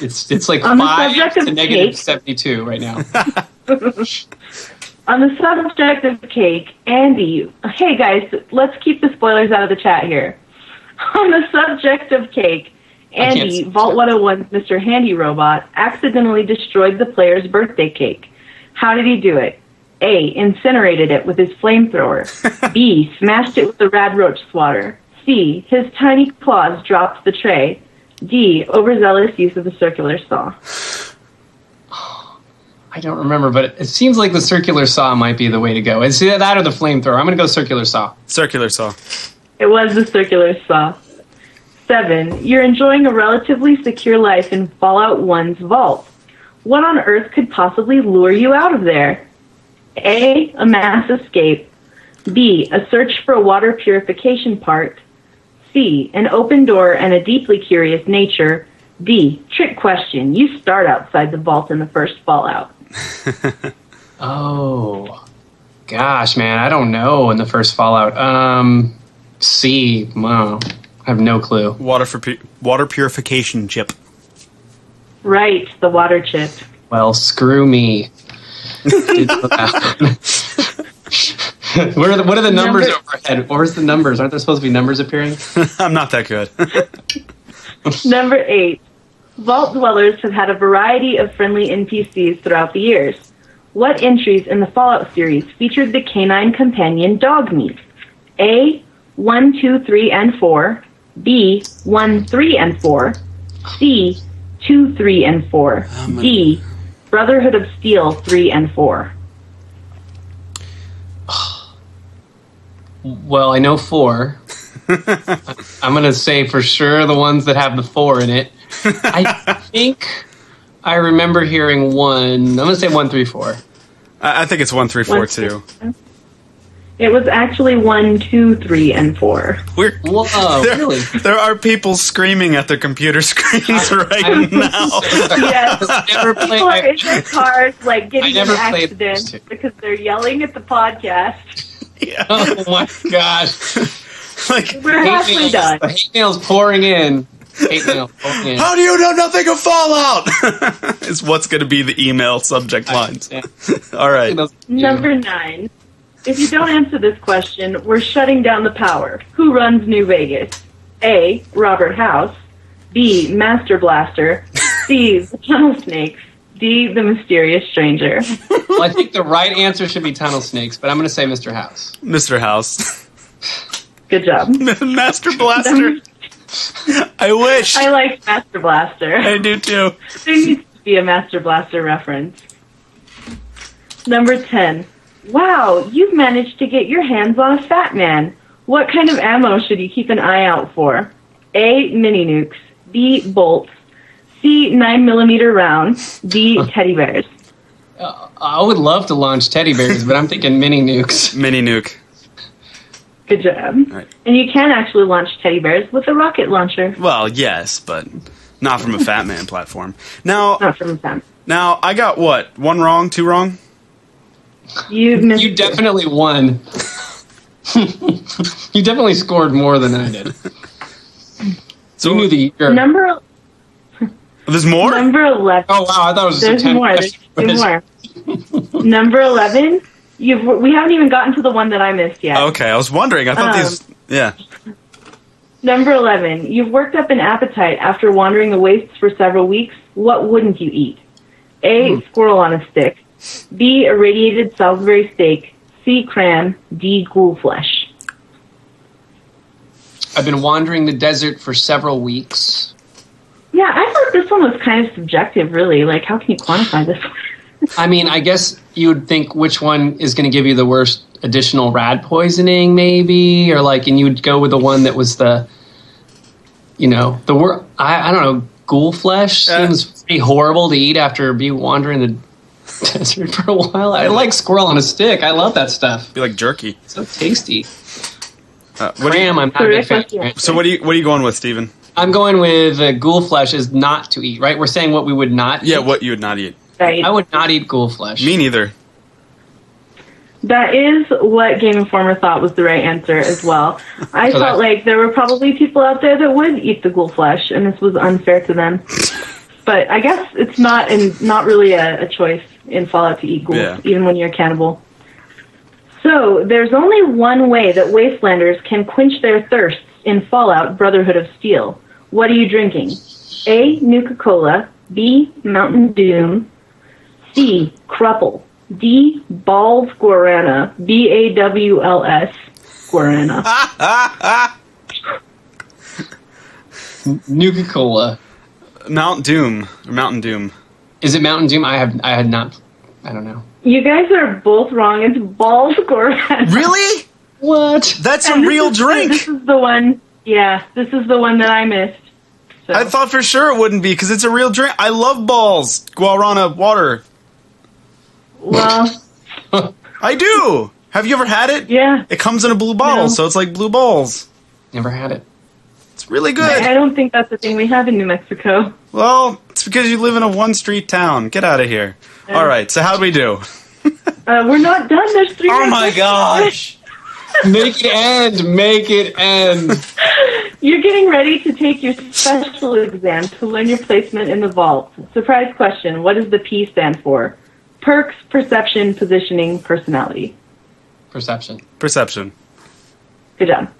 It's it's like On the five subject to of cake. 72 right now. (laughs) On the subject of cake, Andy, hey guys, let's keep the spoilers out of the chat here. On the subject of cake, can't Andy, see Vault 101's Mr. Handy Robot, accidentally destroyed the player's birthday cake. How did he do it? A. Incinerated it with his flamethrower. (laughs) B. Smashed it with the rad roach swatter. C. His tiny claws dropped the tray. D. Overzealous use of the circular saw. I don't remember, but it, it seems like the circular saw might be the way to go. It's either that or the flamethrower. I'm going to go circular saw. Circular saw. It was the circular saw. Seven, you're enjoying a relatively secure life in Fallout 1's vault. What on earth could possibly lure you out of there? A, a mass escape. B, a search for a water purification part. C, an open door and a deeply curious nature. D, trick question. You start outside the vault in the first Fallout. (laughs) Oh, gosh, man, I don't know. In the first Fallout, um, C. Wow, I have no clue. Water for pu- water purification chip. Right, the water chip. Well, screw me. (laughs) Where are the, what are the numbers Number- overhead? Where's the numbers? Aren't there supposed to be numbers appearing? (laughs) I'm not that good. (laughs) Number eight. Vault dwellers have had a variety of friendly NPCs throughout the years. What entries in the Fallout series featured the canine companion Dogmeat? A. 1, 2, 3, and 4. B. 1, 3, and 4. C. 2, 3, and 4. D. Brotherhood of Steel 3 and 4. (sighs) Well, I know four. (laughs) I'm going to say for sure the ones that have the four in it. I (laughs) think I remember hearing one. I'm going to say one, three, four. I, I think it's one, three, four, One, two. It was actually 1, 2, 3, and 4. We're Whoa, (laughs) there, really? there are people screaming at their computer (laughs) screens right I'm now. (laughs) Yes. Never played. People are I, in their cars, like getting in accidents because they're yelling at the podcast. yeah. oh my gosh! Like, We're Hate halfway mails, done. hate mails pouring in. Hate mail pouring in. how do you know nothing of Fallout? is what's going to be the email subject lines. All right. Number nine. If you don't answer this question, we're shutting down the power. Who runs New Vegas? A. Robert House. B. Master Blaster. C. The Tunnel Snakes. D. The Mysterious Stranger. Well, I think the right answer should be tunnel snakes, but I'm going to say Mr. House. Mr. House. Good job. (laughs) Master Blaster. I wish. I like Master Blaster. I do too. There needs to be a Master Blaster reference. Number 10. Wow, you've managed to get your hands on a Fat Man. What kind of ammo should you keep an eye out for? A. Mini nukes. B. Bolts. C. 9mm rounds. D. Teddy bears. Uh, I would love to launch teddy bears, but I'm thinking mini nukes. (laughs) Mini nuke. Good job. Right. And you can actually launch teddy bears with a rocket launcher. Well, yes, but not from a Fat Man (laughs) platform. Now, Not from a Fat Man. now I got what? One wrong, two wrong. You missed You it. definitely won. (laughs) you definitely scored more than I did. So you knew the year. Number, there's more. number 11. oh wow, I thought it was just There's a 10 more. There's question. two more. (laughs) Number eleven. You've we haven't even gotten to the one that I missed yet. Okay, I was wondering. I thought Um, these. Yeah. Number eleven. You've worked up an appetite after wandering the wastes for several weeks. What wouldn't you eat? A. Squirrel on a stick. B. Irradiated Salisbury steak. C. Cram. D. Ghoul flesh. I've been wandering the desert for several weeks. Yeah, I thought this one was kind of subjective. Really, like how can you quantify this one? (laughs) I mean, I guess you would think which one is going to give you the worst additional rad poisoning, maybe, or like, and you would go with the one that was the, you know, the wor I, I don't know. Ghoul flesh Uh. seems pretty horrible to eat after be wandering the (laughs) desert for a while. I like squirrel on a stick. I love that stuff. Be like jerky. so tasty. Uh, what do you- I'm not a big fan. yeah. so what are you what are you going with, Steven? I'm going with uh, ghoul flesh is not to eat. Right? We're saying what we would not. Yeah, eat. what you would not eat. Right. I would not eat ghoul flesh. Me neither. That is what Game Informer thought was the right answer as well. (laughs) I So felt that- like there were probably people out there that would eat the ghoul flesh, and this was unfair to them. (laughs) But I guess it's not in, not really a, a choice in Fallout to eat ghouls, Yeah. even when you're a cannibal. So there's only one way that Wastelanders can quench their thirsts in Fallout Brotherhood of Steel. What are you drinking? A. Nuka Cola. B. Mountain Doom. C. Crupple. D. Balls Guarana. B A W L S Guarana. (laughs) Nuka Cola. Mount Doom or Mountain Doom. Is it Mountain Doom? I have. I had not. I don't know. You guys are both wrong. It's Balls Guarana. Really? What? That's a And this real is- drink. This is the one. Yeah, this is the one that I missed. So. I thought for sure it wouldn't be because it's a real drink. I love balls, guarana water. well, (laughs) I do. Have you ever had it? yeah. It comes in a blue bottle, No. so it's like blue balls. Never had it. It's really good. I don't think that's the thing we have in New Mexico. Well, it's because you live in a one street town. Get out of here. All right, so how'd we do? Uh, we're not done. There's three. Oh more my gosh. Make it end. Make it end. (laughs) You're getting ready to take your special exam to learn your placement in the vault. Surprise question What does the P stand for? Perks, perception, positioning, personality. Perception. Perception. Good job.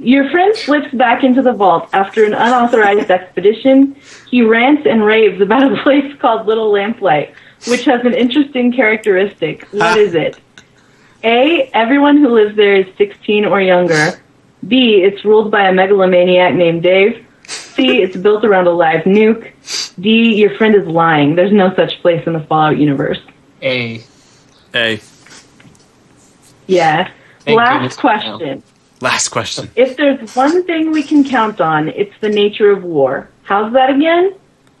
Your friend slips back into the vault after an unauthorized expedition. He rants and raves about a (laughs) place called Little Lamplight, which has an interesting characteristic. What is it? A. Everyone who lives there is 16 or younger. B. It's ruled by a megalomaniac named Dave. C. It's built around a live nuke. D. Your friend is lying. There's no such place in the Fallout universe. A. A. Yeah. Thank Last goodness. question. Oh. Last question. If there's one thing we can count on, it's the nature of war. How's that again?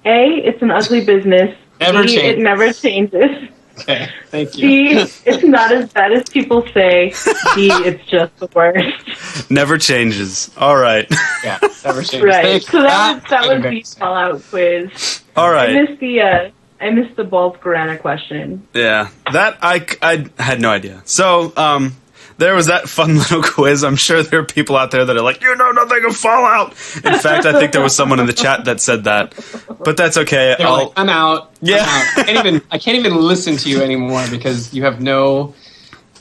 A, it's an ugly business. Never B, change. it never changes. Okay. Thank you. C, it's not as bad as people say. D, it's just the worst. Never changes. All right. Yeah. Never change. Right. Thank- So that was that kind was the. Fallout quiz. All right. I missed the uh, I missed the Balls Guarana question. Yeah. That I, I had no idea. So, um, there was that fun (laughs) little quiz. I'm sure there are people out there that are like, you know nothing of Fallout. In fact, I think there was someone in the chat that said that. But that's okay. They're I'll, like, I'm out. I'm Yeah. out. I can't even. I can't even listen to you anymore because you have no.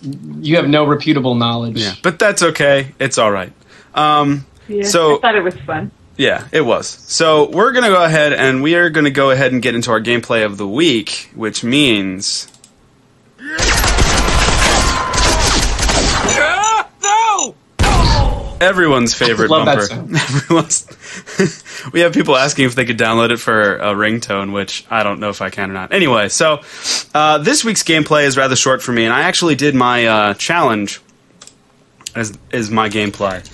You have no reputable knowledge. yeah. But that's okay. It's all right. Um, Yeah, So- I thought it was fun. Yeah, it was. So we're gonna go ahead and we are gonna go ahead and get into our gameplay of the week, which means everyone's favorite Love bumper. sound. (laughs) Everyone's. (laughs) we have people asking if they could download it for a ringtone, which I don't know if I can or not. Anyway, so uh, this week's gameplay is rather short for me, and I actually did my uh, challenge as is my gameplay.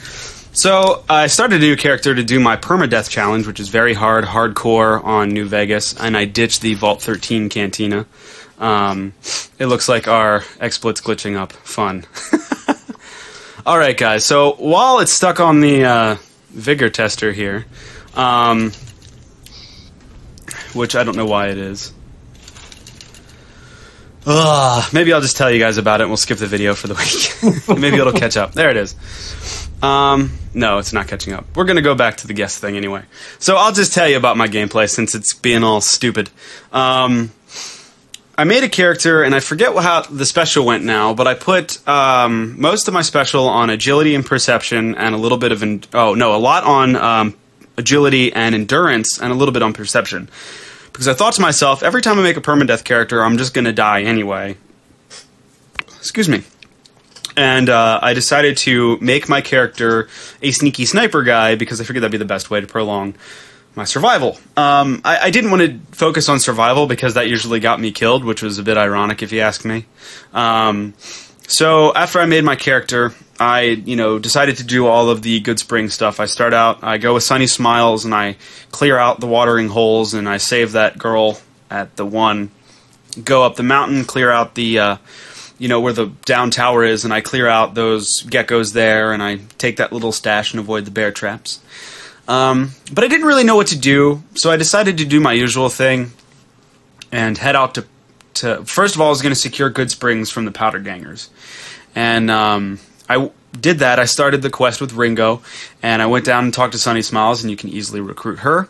So I started a new character to do my permadeath challenge, which is very hard, hardcore on New Vegas, and I ditched the Vault 13 Canteen. Um, it looks like our exploits glitching up. Fun. (laughs) All right, guys. So while it's stuck on the uh, vigor tester here, um, which I don't know why it is. Ugh, maybe I'll just tell you guys about it and we'll skip the video for the (laughs) week. (laughs) maybe it'll catch up. There it is. Um, no, it's not catching up. We're gonna go back to the guest thing anyway. So I'll just tell you about my gameplay since it's being all stupid. Um, I made a character, and I forget how the special went now, but I put um, most of my special on agility and perception, and a little bit of en- oh no, a lot on um, agility and endurance, and a little bit on perception. Because I thought to myself, every time I make a permadeath character, I'm just going to die anyway. Excuse me. And uh, I decided to make my character a sneaky sniper guy because I figured that'd be the best way to prolong my survival. Um, I, I didn't want to focus on survival because that usually got me killed, which was a bit ironic if you ask me. Um, so after I made my character, I you know decided to do all of the good spring stuff. I start out, I go with Sunny Smiles, and I clear out the watering holes, and I save that girl at the one. Go up the mountain, clear out the. Uh, you know where the down tower is, and I clear out those geckos there, and I take that little stash and avoid the bear traps. Um, but I didn't really know what to do, so I decided to do my usual thing and head out to. to first of all, I was going to secure good springs from the powder gangers, and um, I w- did that. I started the quest with Ringo, and I went down and talked to Sunny Smiles, and you can easily recruit her.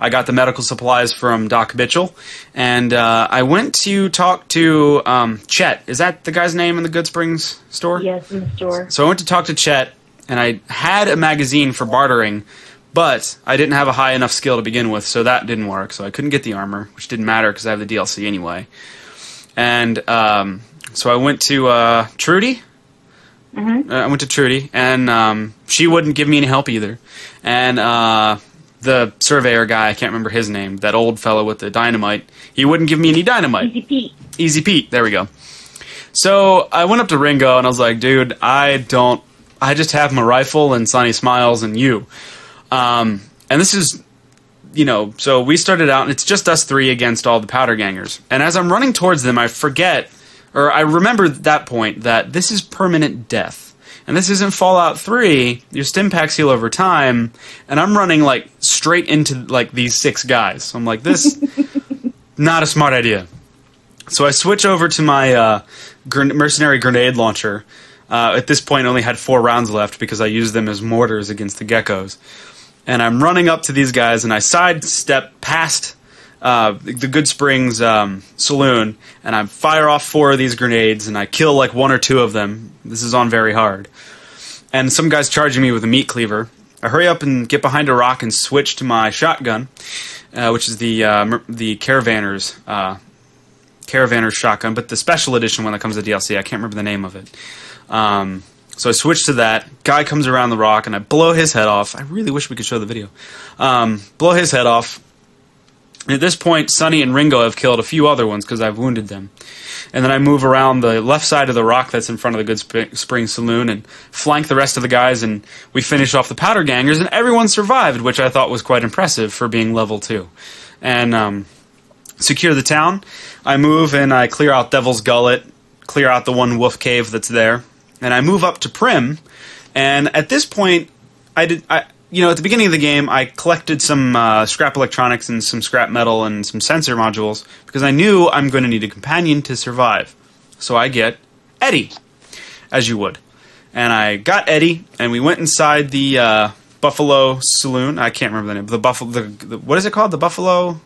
I got the medical supplies from Doc Mitchell, and uh, I went to talk to um, Chet. Is that the guy's name in the Good Springs store? Yes, in the store. So I went to talk to Chet, and I had a magazine for bartering, but I didn't have a high enough skill to begin with, so that didn't work. So I couldn't get the armor, which didn't matter because I have the DLC anyway. And um, so I went to uh, Trudy. Uh, I went to Trudy, and um, she wouldn't give me any help either. And uh, the surveyor guy, I can't remember his name, that old fellow with the dynamite, he wouldn't give me any dynamite. Easy Pete. Easy Pete. There we go. So I went up to Ringo and I was like, dude, I don't. I just have my rifle and Sunny Smiles and you. Um, and this is, you know, so we started out and it's just us three against all the powder gangers. And as I'm running towards them, I forget, or I remember at that point that this is permanent death. And this isn't Fallout 3. Your Stimpaks heal over time. And I'm running like straight into like these six guys. So I'm like, this, (laughs) not a smart idea. So I switch over to my uh, gren- mercenary grenade launcher, Uh, at this point, I only had four rounds left because I used them as mortars against the geckos. And I'm running up to these guys, and I sidestep past uh, the Good Springs um, saloon, and I fire off four of these grenades, and I kill like one or two of them. This is on very hard. And some guy's charging me with a meat cleaver. I hurry up and get behind a rock and switch to my shotgun, uh, which is the uh, the Caravanner's uh, Caravanner's shotgun, but the special edition one that comes with DLC. I can't remember the name of it. Um, so I switch to that. Guy comes around the rock, and I blow his head off. I really wish we could show the video. Um, blow his head off. And at this point, Sunny and Ringo have killed a few other ones because I've wounded them. And then I move around the left side of the rock that's in front of the Good Sp- Spring Saloon and flank the rest of the guys, and we finish off the powder gangers, and everyone survived, which I thought was quite impressive for being level two. And um, secure the town. I move and I clear out Devil's Gullet, clear out the one wolf cave that's there, and I move up to Prim. And at this point, I did. I, you know, at the beginning of the game, I collected some uh, scrap electronics and some scrap metal and some sensor modules because I knew I'm going to need a companion to survive. So I get Eddie, as you would. And I got Eddie, and we went inside the uh, Buffalo Saloon. I can't remember the name. The Buffalo. The, the, what is it called? The Buffalo.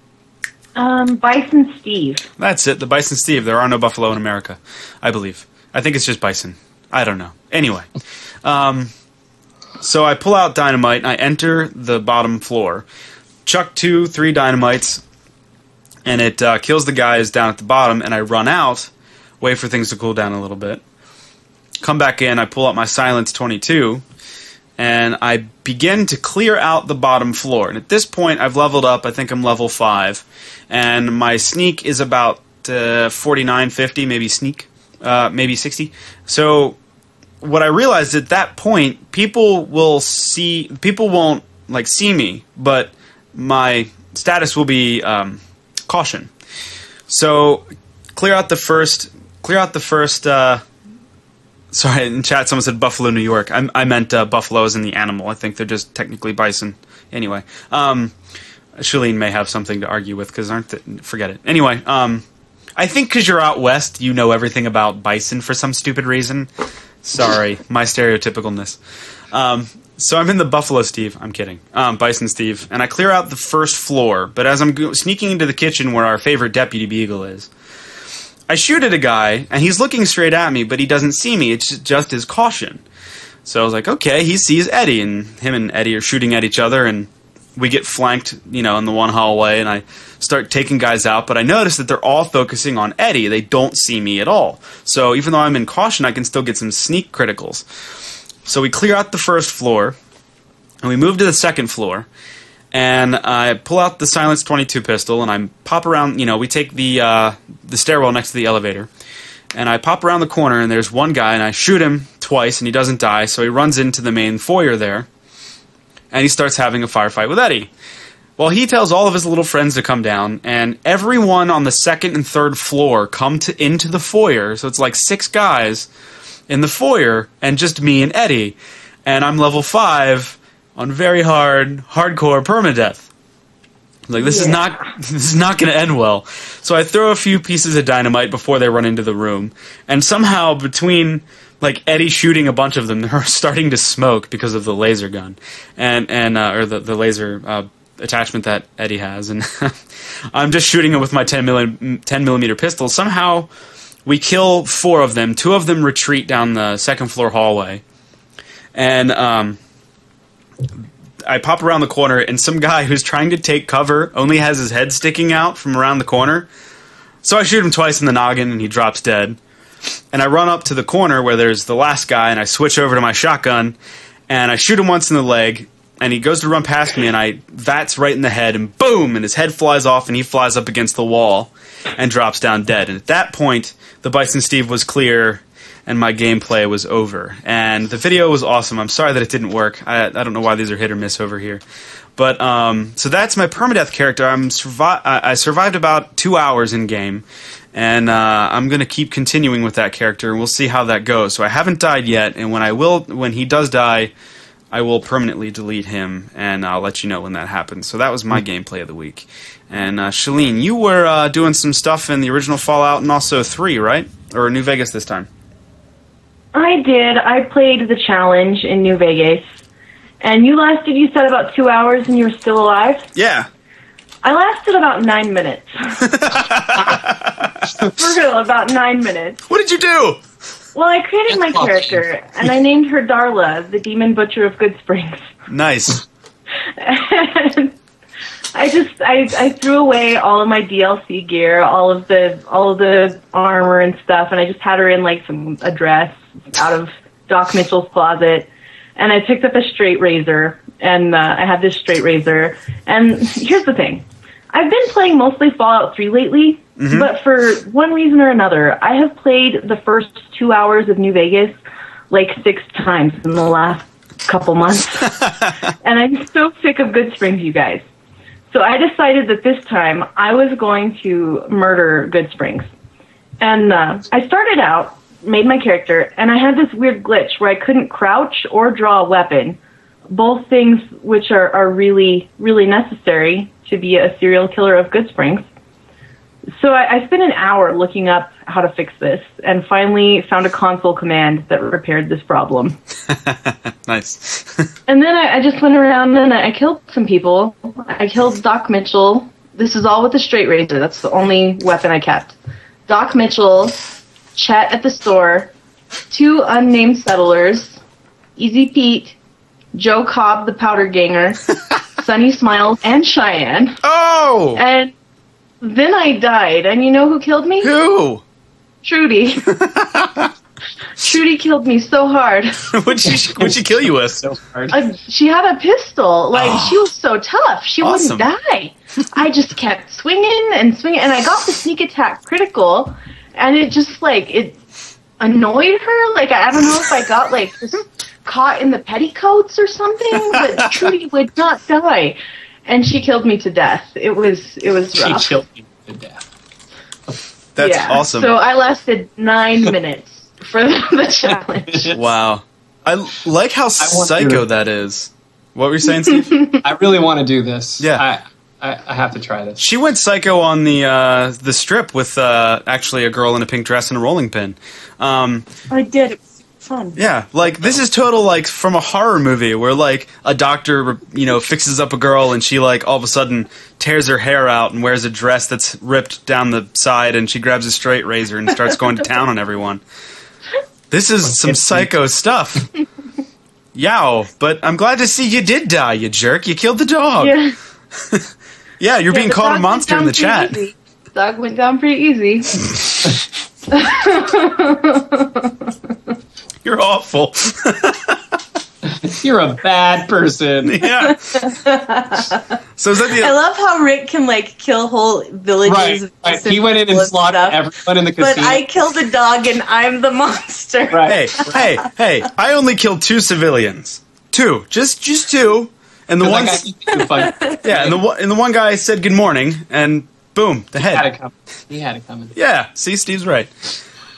Um, Bison Steve. That's it. The Bison Steve. There are no buffalo in America, I believe. I think it's just bison. I don't know. Anyway, um, so I pull out dynamite and I enter the bottom floor, chuck two, three dynamites, and it uh, kills the guys down at the bottom. And I run out, wait for things to cool down a little bit. Come back in. I pull out my silence twenty two, and I begin to clear out the bottom floor. And at this point, I've leveled up. I think I'm level five, and my sneak is about uh, 49, 50, maybe sneak, uh, maybe 60. So what I realized at that point, people will see, people won't like see me, but my status will be um, caution. So clear out the first, clear out the first. Uh, sorry, in chat, someone said Buffalo, New York. I, I meant uh, buffalo as in the animal. I think they're just technically bison. Anyway, um, Shalene may have something to argue with because aren't forget it. Anyway, um, I think because you're out west, you know everything about bison for some stupid reason. Sorry, (laughs) my stereotypicalness. Um, so I'm in the Buffalo Steve. I'm kidding. Um, Bison Steve, and I clear out the first floor. But as I'm go- sneaking into the kitchen where our favorite deputy beagle is, I shoot at a guy, and he's looking straight at me, but he doesn't see me. It's just his caution. So I was like, okay, he sees Eddie, and him and Eddie are shooting at each other, and we get flanked, you know, in the one hallway, and I start taking guys out. But I notice that they're all focusing on Eddie. They don't see me at all. So even though I'm in caution, I can still get some sneak criticals. So we clear out the first floor, and we move to the second floor. And I pull out the Silence 22 pistol, and I pop around. You know, we take the uh, the stairwell next to the elevator, and I pop around the corner, and there's one guy, and I shoot him twice, and he doesn't die. So he runs into the main foyer there, and he starts having a firefight with Eddie. Well, he tells all of his little friends to come down, and everyone on the second and third floor come to into the foyer. So it's like six guys in the foyer, and just me and Eddie. And I'm level five on very hard, hardcore permadeath. Like this is not (laughs) this is not going to end well. So I throw a few pieces of dynamite before they run into the room, and somehow between like Eddie shooting a bunch of them, (laughs) they're starting to smoke because of the laser gun, and and uh, or the the laser uh, attachment that Eddie has, and (laughs) I'm just shooting it with my 10 milli- 10 millimeter pistol. Somehow we kill four of them. Two of them retreat down the second floor hallway, and um, I pop around the corner, and some guy who's trying to take cover only has his head sticking out from around the corner. So I shoot him twice in the noggin, and he drops dead. And I run up to the corner where there's the last guy, and I switch over to my shotgun, and I shoot him once in the leg, and he goes to run past me, and I VATS right in the head, and boom, and his head flies off, and he flies up against the wall, and drops down dead. And at that point, the Bison Steve was clear, and my gameplay was over. And the video was awesome. I'm sorry that it didn't work. I, I don't know why these are hit or miss over here. But um, so that's my permadeath character. I'm survi- I survived about two hours in game, and uh, I'm gonna keep continuing with that character. and We'll see how that goes. So I haven't died yet, and when I will, when he does die, I will permanently delete him, and I'll let you know when that happens. So that was my gameplay of the week. And uh, Shalene, you were uh, doing some stuff in the original Fallout and also three, right? Or New Vegas this time? I did. I played the challenge in New Vegas. And you lasted, you said, about two hours and you were still alive? Yeah. I lasted about nine minutes. (laughs) For real, about nine minutes. What did you do? Well, I created my character, and I named her Darla, the demon butcher of Good Springs. Nice. (laughs) and I just I, I threw away all of my DLC gear, all of the all of the armor and stuff, and I just had her in like some a dress out of Doc Mitchell's closet, and I picked up a straight razor, and uh, I had this straight razor. And (laughs) here's the thing, I've been playing mostly Fallout 3 lately, but for one reason or another, I have played the first two hours of New Vegas like six times in the last couple months (laughs) and I'm so sick of Good Springs, you guys. So I decided that this time I was going to murder Good Springs. And uh, I started out, made my character, and I had this weird glitch where I couldn't crouch or draw a weapon, both things which are, are really, really necessary to be a serial killer of Good Springs. So I, I spent an hour looking up how to fix this and finally found a console command that repaired this problem. (laughs) nice. (laughs) And then I, I just went around and I killed some people. I killed Doc Mitchell. This is all with a straight razor. That's the only weapon I kept. Doc Mitchell, Chet at the store, two unnamed settlers, Easy Pete, Joe Cobb, the powder ganger, (laughs) Sunny Smiles, and Cheyenne. oh! And then I died. And you know who killed me? Who? Trudy. (laughs) Trudy killed me so hard. (laughs) What'd she, what'd she kill you with? So hard. Uh, she had a pistol. Like she was so tough, she Awesome. wouldn't die. I just kept swinging and swinging, and I got the sneak attack critical, and it just like it annoyed her. Like I don't know if I got like just caught in the petticoats or something, but (laughs) Trudy would not die, and she killed me to death. It was it was She killed me to death. That's yeah. awesome. So I lasted nine (laughs) minutes for the challenge. (laughs) wow. I like how want psycho that is. What were you saying, Steve? I really want to do this. Yeah. I, I, I have to try this. she went psycho on the uh, the strip with uh, actually a girl in a pink dress and a rolling pin. Um, I did. It was fun. yeah, like this is total like from a horror movie where like a doctor you know fixes up a girl and she like all of a sudden tears her hair out and wears a dress that's ripped down the side and she grabs a straight razor and starts going to town on everyone. This is some psycho stuff. (laughs) Yow, but I'm glad to see you did die, you jerk. You killed the dog. Yeah. (laughs) Yeah, you're being called a monster in the chat. easy. Dog went down pretty easy. (laughs) You're awful. (laughs) You're a bad person. (laughs) yeah. so is that the? I love how Rick can like kill whole villages. Right, right. He went in and people slaughtered stuff, everyone in the But. I killed a dog and I'm the monster. right. Hey, hey, hey, I only killed two civilians. Two. Just just two. (laughs) And the one guy keeps you fun. Yeah, and the and the one guy said good morning and boom, the He had head. it coming. He had it coming. Yeah, see Steve's right.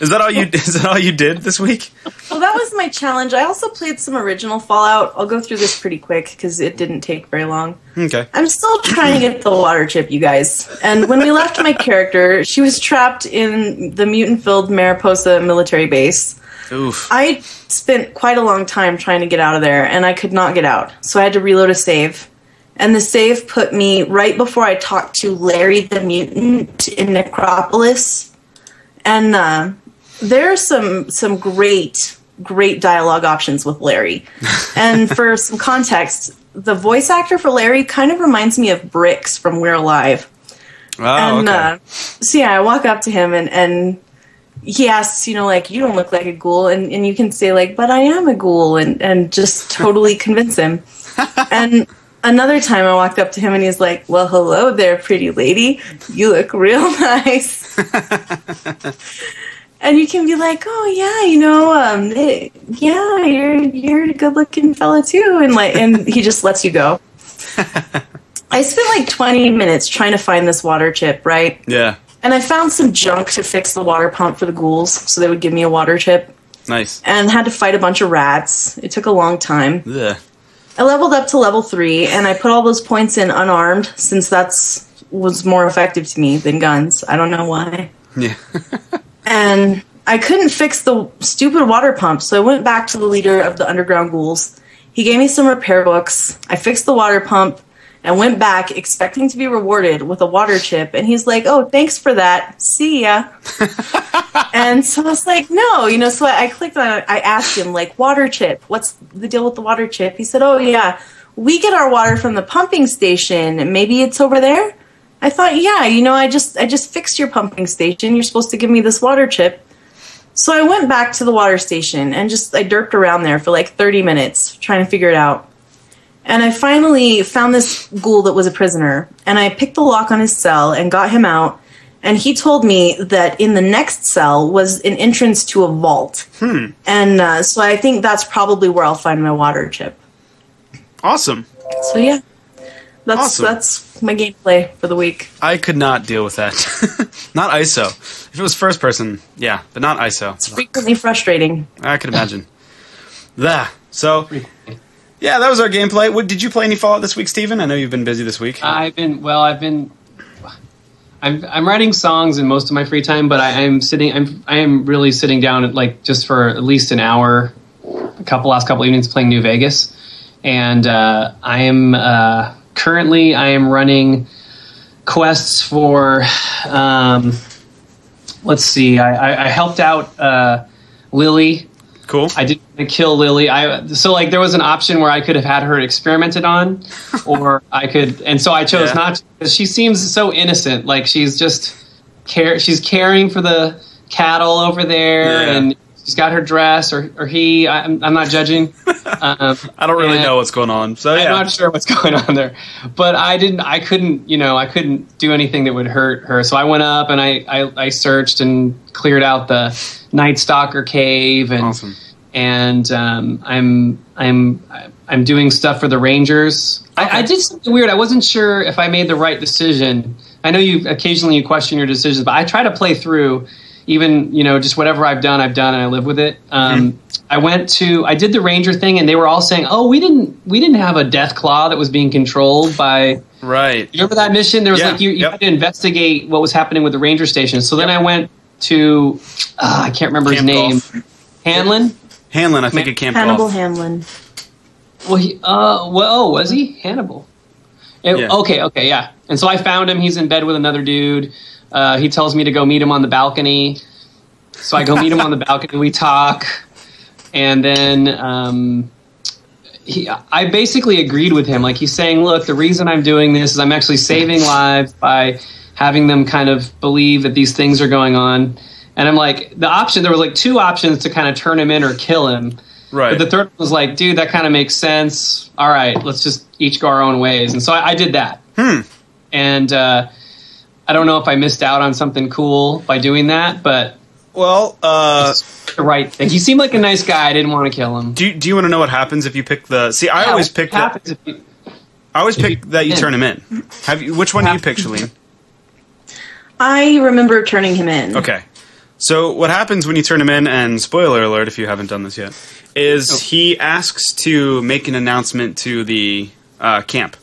Is that all you (laughs) is that all you did this week? Well, that was my challenge. I also played some original Fallout. I'll go through this pretty quick because it didn't take very long. Okay. I'm still trying to get the water chip, you guys. And when we left my character, she was trapped in the mutant filled Mariposa military base. Oof. I spent quite a long time trying to get out of there, and I could not get out. So I had to reload a save. And the save put me right before I talked to Larry the mutant in Necropolis. And uh, there are some some great great dialogue options with Larry. (laughs) and for some context, the voice actor for Larry kind of reminds me of Bricks from We're Alive. Oh, and okay. uh, so yeah, I walk up to him and and he asks, you know, like you don't look like a ghoul, and, and you can say like, but I am a ghoul, and and just totally convince him. (laughs) And another time, I walked up to him and he's like, well, hello there, pretty lady, you look real (laughs) nice. (laughs) and you can be like, oh yeah, you know, um, eh, yeah, you're you're a good looking fella too, and like, and he just lets you go. I spent like 20 minutes trying to find this water chip, right? yeah. And I found some junk to fix the water pump for the ghouls, so they would give me a water tip. Nice. And had to fight a bunch of rats. It took a long time. Yeah. I leveled up to level three, and I put all those points in unarmed, since that's was more effective to me than guns. I don't know why. Yeah. (laughs) And I couldn't fix the stupid water pump, so I went back to the leader of the underground ghouls. He gave me some repair books. I fixed the water pump and went back expecting to be rewarded with a water chip. And he's like, "Oh, thanks for that. See ya." (laughs) and so I was like, "No, you know." So I, I clicked on it. I asked him, like, "Water chip? What's the deal with the water chip?" He said, "Oh yeah, we get our water from the pumping station. Maybe it's over there." I thought, "Yeah, you know, I just I just fixed your pumping station. You're supposed to give me this water chip." So I went back to the water station and just I derped around there for like 30 minutes trying to figure it out. And I finally found this ghoul that was a prisoner, and I picked the lock on his cell and got him out. And he told me that in the next cell was an entrance to a vault. Hmm. And uh, so I think that's probably where I'll find my water chip. Awesome. So yeah, that's Awesome. that's my gameplay for the week. I could not deal with that. (laughs) not ISO. If it was first person, yeah, but not ISO. It's frequently frustrating. I could imagine. that. So, yeah, that was our gameplay. What, did you play any Fallout this week, Steven? I know you've been busy this week. I've been well. I've been. I'm I'm writing songs in most of my free time, but I, I'm sitting. I'm I am really sitting down at like just for at least an hour, a couple last couple evenings playing New Vegas, and uh, I am uh, currently I am running quests for. Um, let's see. I, I, I helped out uh, Lily cool. I didn't want to kill Lily. I so like there was an option where I could have had her experimented on, (laughs) or I could, and so I chose Yeah. not to. She seems so innocent, like she's just care. She's caring for the cattle over there, Yeah. and she's got her dress, or or he. I'm, I'm not judging. (laughs) um, I don't really know what's going on. So, I'm not sure what's (laughs) going on there, but I didn't. I couldn't. You know, I couldn't do anything that would hurt her. So I went up and I I, I searched and cleared out the Night Stalker cave and Awesome. and um, I'm I'm I'm doing stuff for the Rangers. I, I did something weird. I wasn't sure if I made the right decision. I know you occasionally you question your decisions, but I try to play through. Even you know, just whatever I've done, I've done, and I live with it. Um, I went to, I did the Ranger thing, and they were all saying, "Oh, we didn't, we didn't have a Death Claw that was being controlled by." Right. You remember that mission? There was Yeah, like you, you yep. had to investigate what was happening with the Ranger station. So then I went to, uh, I can't remember Camp his name, Golf. Hanlon. Hanlon, I think it Camp Hannibal Golf. Hamlin. Well, he, uh, well, oh, was he Hannibal? It- Yeah. Okay, okay, yeah. And so I found him. He's in bed with another dude. Uh, he tells me to go meet him on the balcony. So I go meet him on the (laughs) balcony. We talk, and then um, he, I basically agreed with him. Like he's saying, look, the reason I'm doing this is I'm actually saving lives by having them kind of believe that these things are going on. And I'm like, the option. There was like two options to kind of turn him in or kill him. Right. But the third one was like, dude, that kind of makes sense. All right, let's just each go our own ways. And so I, I did that. Hmm. And uh, I don't know if I missed out on something cool by doing that, but well, uh, the right thing. He seemed like a nice guy. I didn't want to kill him. do you, do you want to know what happens if you pick the? See, I Yeah, always what pick. The, happens if you- I always if pick you- that you Yeah. turn him in. Have you? Which one do you pick, Shalene? I remember turning him in. Okay. So what happens when you turn him in, and spoiler alert if you haven't done this yet, is Oh. he asks to make an announcement to the uh, camp.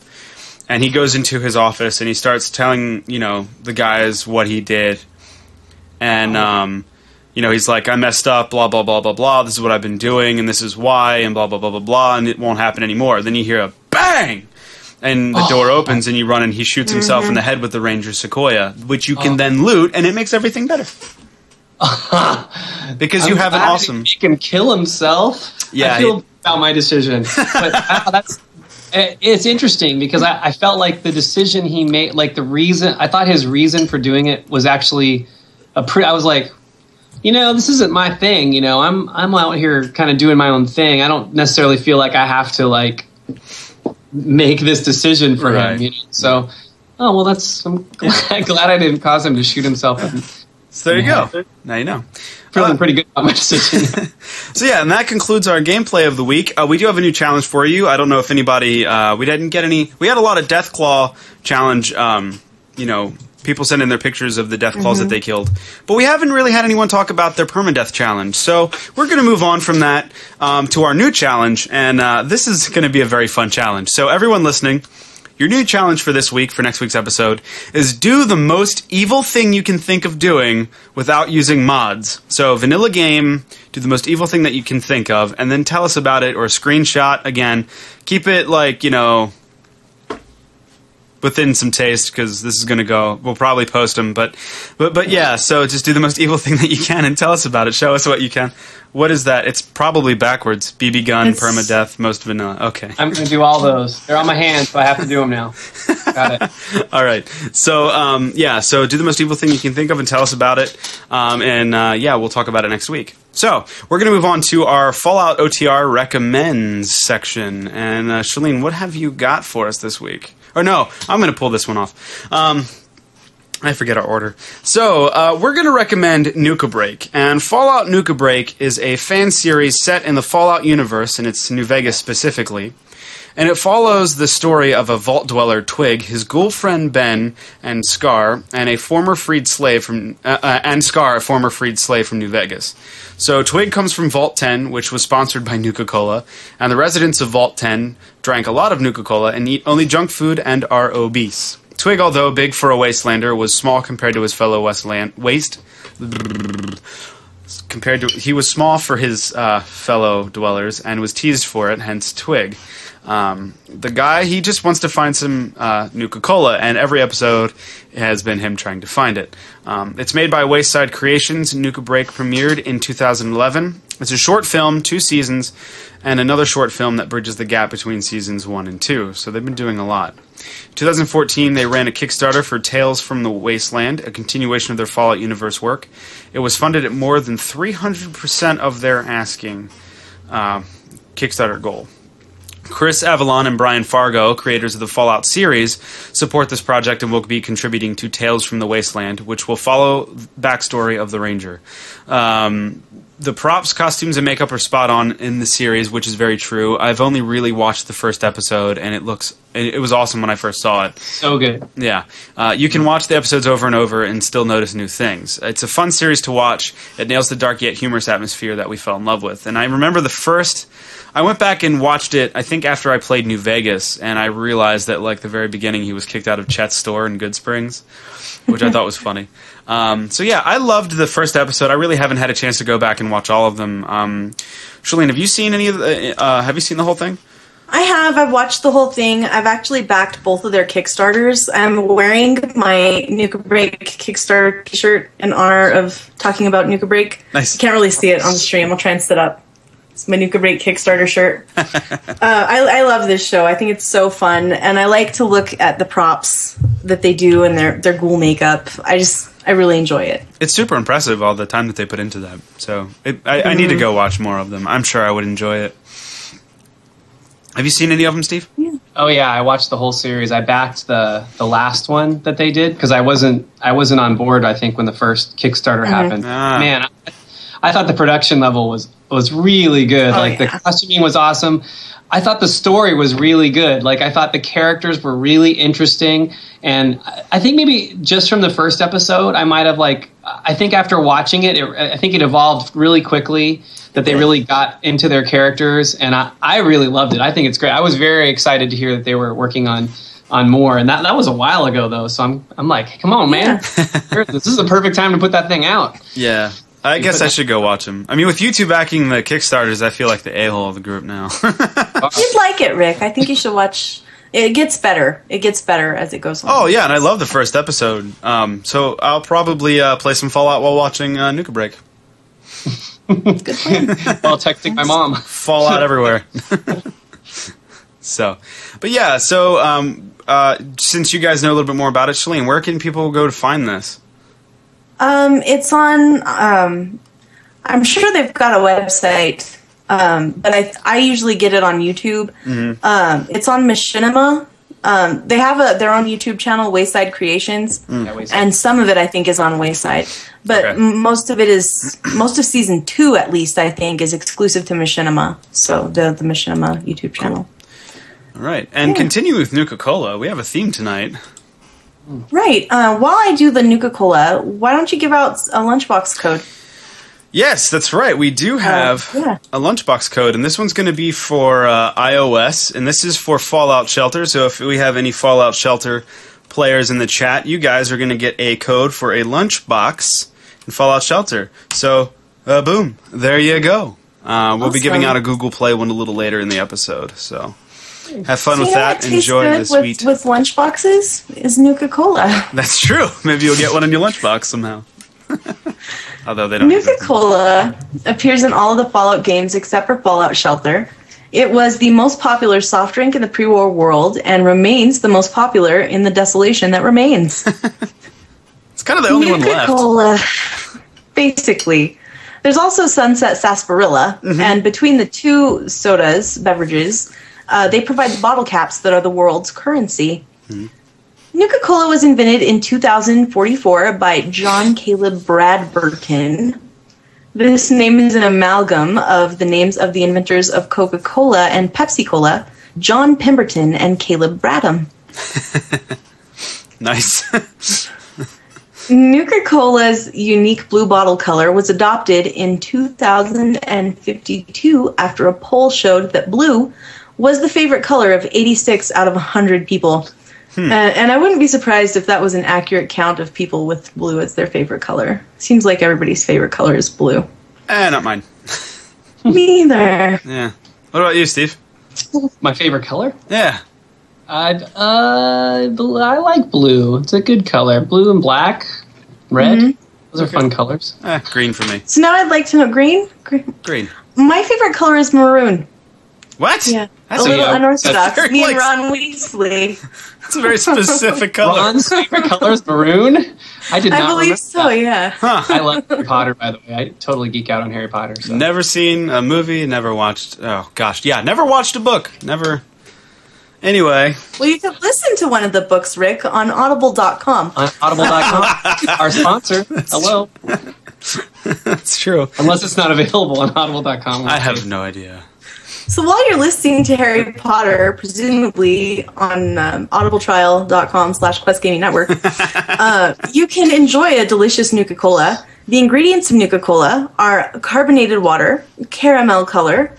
And he goes into his office and he starts telling, you know, the guys what he did. And, um, you know, he's like, I messed up, blah, blah, blah, blah, blah. This is what I've been doing, and this is why, and blah, blah, blah, blah, blah, and it won't happen anymore. Then you hear a bang! And the Oh. door opens and you run and he shoots himself in the head with the Ranger Sequoia, which you can Oh. then loot, and it makes everything better. (laughs) Because you I'm have an awesome. Make him kill himself. Yeah, I feel about my decision, (laughs) but uh, that's. It- It's interesting because I, I felt like the decision he made, like the reason, I thought his reason for doing it was actually a pre. I was like, you know, this isn't my thing. You know, I'm I'm out here kind of doing my own thing. I don't necessarily feel like I have to like make this decision for Right. him. You know? So, oh well, that's I'm glad, (laughs) glad I didn't cause him to shoot himself. I'm So there you go. Now you know. Feeling Uh, pretty good about my decision. (laughs) So yeah, and that concludes our gameplay of the week. Uh, we do have a new challenge for you. I don't know if anybody. Uh, we didn't get any. We had a lot of Death Claw challenge. Um, you know, people send in their pictures of the Death Claws that they killed, but we haven't really had anyone talk about their permadeath challenge. So we're going to move on from that um, to our new challenge, and uh, this is going to be a very fun challenge. So everyone listening. Your new challenge for this week, for next week's episode, is do the most evil thing you can think of doing without using mods. So, vanilla game, do the most evil thing that you can think of, and then tell us about it or a screenshot. Again, keep it like, you know, within some taste because this is going to go. We'll probably post them, but but but yeah. So just do the most (laughs) evil thing that you can and tell us about it. Show us what you can. What is that? It's probably backwards. BB gun, It's- permadeath, most vanilla. Okay. I'm going to do all those. They're on my hands, so I have to do them now. (laughs) Got it. All right. So um, yeah. So do the most evil thing you can think of and tell us about it. Um, and uh, yeah, we'll talk about it next week. So we're going to move on to our Fallout OTR recommends section. And uh, Shalene, what have you got for us this week? Or no, I'm going to pull this one off. Um, I forget our order. So, uh, we're going to recommend Nuka Break. And Fallout Nuka Break is a fan series set in the Fallout universe, and it's New Vegas specifically. And it follows the story of a vault dweller, Twig, his ghoul friend Ben, and Scar, and a former freed slave from, uh, uh, and Scar, a former freed slave from New Vegas. So Twig comes from Vault 10, which was sponsored by Nuka Cola, and the residents of Vault 10 drank a lot of Nuka Cola and eat only junk food and are obese. Twig, although big for a wastelander, was small compared to his fellow Westland waste. Compared to he was small for his uh, fellow dwellers and was teased for it, hence Twig. Um, the guy he just wants to find some uh, Nuka Cola, and every episode has been him trying to find it. Um, it's made by Wayside Creations. Nuka Break premiered in 2011. It's a short film, two seasons, and another short film that bridges the gap between seasons one and two. So they've been doing a lot. 2014, they ran a Kickstarter for Tales from the Wasteland, a continuation of their Fallout universe work. It was funded at more than 300% of their asking uh, Kickstarter goal. Chris Avellone and Brian Fargo, creators of the Fallout series, support this project and will be contributing to Tales from the Wasteland, which will follow backstory of the Ranger. Um, the props, costumes, and makeup are spot on in the series, which is very true. I've only really watched the first episode, and it looks it it was awesome when I first saw it. So good. Yeah, uh, you can watch the episodes over and over and still notice new things. It's a fun series to watch. It nails the dark yet humorous atmosphere that we fell in love with. And I remember the first. I went back and watched it. I think after I played New Vegas, and I realized that like the very beginning, he was kicked out of Chet's store in Goodsprings, which I thought was funny. (laughs) Um, so yeah, I loved the first episode. I really haven't had a chance to go back and watch all of them. Um, Shalene, have you seen any of the? Uh, have you seen the whole thing? I have. I've watched the whole thing. I've actually backed both of their Kickstarters. I'm wearing my Nuka Break Kickstarter t-shirt in honor of talking about Nuka Break. Nice. You can't really see it on the stream. I'll try and sit up. It's my Nuka Break Kickstarter shirt. (laughs) uh, I, I love this show. I think it's so fun, and I like to look at the props that they do and their their ghoul makeup. I just I really enjoy it. It's super impressive all the time that they put into that. So it, I, I need to go watch more of them. I'm sure I would enjoy it. Have you seen any of them, Steve? Yeah. Oh yeah, I watched the whole series. I backed the the last one that they did because I wasn't I wasn't on board. I think when the first Kickstarter happened, Ah. man, I, I thought the production level was was really good. Oh, like yeah. the costuming was awesome. I thought the story was really good. Like I thought the characters were really interesting, and I- I think maybe just from the first episode, I might have like I think after watching it, it I think it evolved really quickly. That they really got into their characters, and I, I really loved it. I think it's great. I was very excited to hear that they were working on on more, and that that was a while ago though. So I'm I'm like, come on, man, (laughs) this is the perfect time to put that thing out. Yeah. I guess I should go watch them. I mean, with you two backing the Kickstarters, I feel like the a hole of the group now. (laughs) You'd like it, Rick. I think you should watch. It gets better. It gets better as it goes on. oh yeah, and I love the first episode. Um, so I'll probably uh, play some Fallout while watching uh, Nuka Break. good plan. (laughs) While texting my mom. Fallout everywhere. (laughs) so, but yeah. So um, uh, since you guys know a little bit more about it, Shalene, where can people go to find this? Um, it's on. Um, I'm sure they've got a website, um, but I I usually get it on YouTube. Mm-hmm. Um, it's on Machinima. Um, they have a their own YouTube channel, Wayside Creations, Yeah, wait, and some of it I think is on Wayside, but Okay. m- most of it is most of season two at least I think is exclusive to Machinima. So the the Machinima YouTube channel. All right, and continue with Nuka Cola. We have a theme tonight. Right. Uh, while I do the Nuka Cola, why don't you give out a lunchbox code? Yes, that's right. We do have yeah. a lunchbox code, and this one's going to be for uh, iOS, and this is for Fallout Shelter. So if we have any Fallout Shelter players in the chat, you guys are going to get a code for a lunchbox in Fallout Shelter. So, uh, boom, there you go. Uh, we'll be giving out a Google Play one a little later in the episode. So have fun So with that. Enjoy the sweet. with lunchboxes is Nuka Cola. (laughs) That's true. Maybe you'll get one in your lunchbox somehow. (laughs) Although they don't. Nuka Cola appears in all of the Fallout games except for Fallout Shelter. It was the most popular soft drink in the pre-war world and remains the most popular in the desolation that remains. (laughs) It's kind of the only one Nuka left. Cola, basically. There's also Sunset Sarsaparilla, Mm-hmm. and between the two sodas, beverages, uh, they provide the bottle caps that are the world's currency. Mm-hmm. Nuka Cola was invented in 2044 by John Caleb Bradburton. This name is an amalgam of the names of the inventors of Coca Cola and Pepsi Cola, John Pemberton and Caleb Bradham. (laughs) Nice. Nuka Cola's unique blue bottle color was adopted in 2052 after a poll showed that blue was the favorite color of 86 out of 100 people. Hmm. Uh, and I wouldn't be surprised if that was an accurate count of people with blue as their favorite color. Seems like everybody's favorite color is blue. eh, not mine. (laughs) Me either. Yeah. What about you, Steve? My favorite color? Yeah. I'd, uh, bl- I like blue. It's a good color. Blue and black, red. Mm-hmm. Those are fun colors. Eh, green for me. So now I'd like to know green. green. Green. My favorite color is maroon. What? Yeah, That's a little yeah, unorthodox. that's Me very, and Ron Weasley. That's a very specific color. Ron's favorite color is maroon. I did not I believe so. that. Yeah. Huh. I love Harry Potter, by the way. I totally geek out on Harry Potter. So. Never seen a movie, never watched. Oh, gosh. Yeah, never watched a book. Never. Anyway, Well, you can listen to one of the books, Rick, on audible.com. On audible.com, (laughs) our sponsor. Hello. that's true. Unless it's not available on audible.com. I have no idea. So while you're listening to Harry Potter, presumably on um, audibletrial.com slash Quest Gaming Network, (laughs) uh, you can enjoy a delicious Nuka-Cola. The ingredients of Nuka-Cola are carbonated water, caramel color,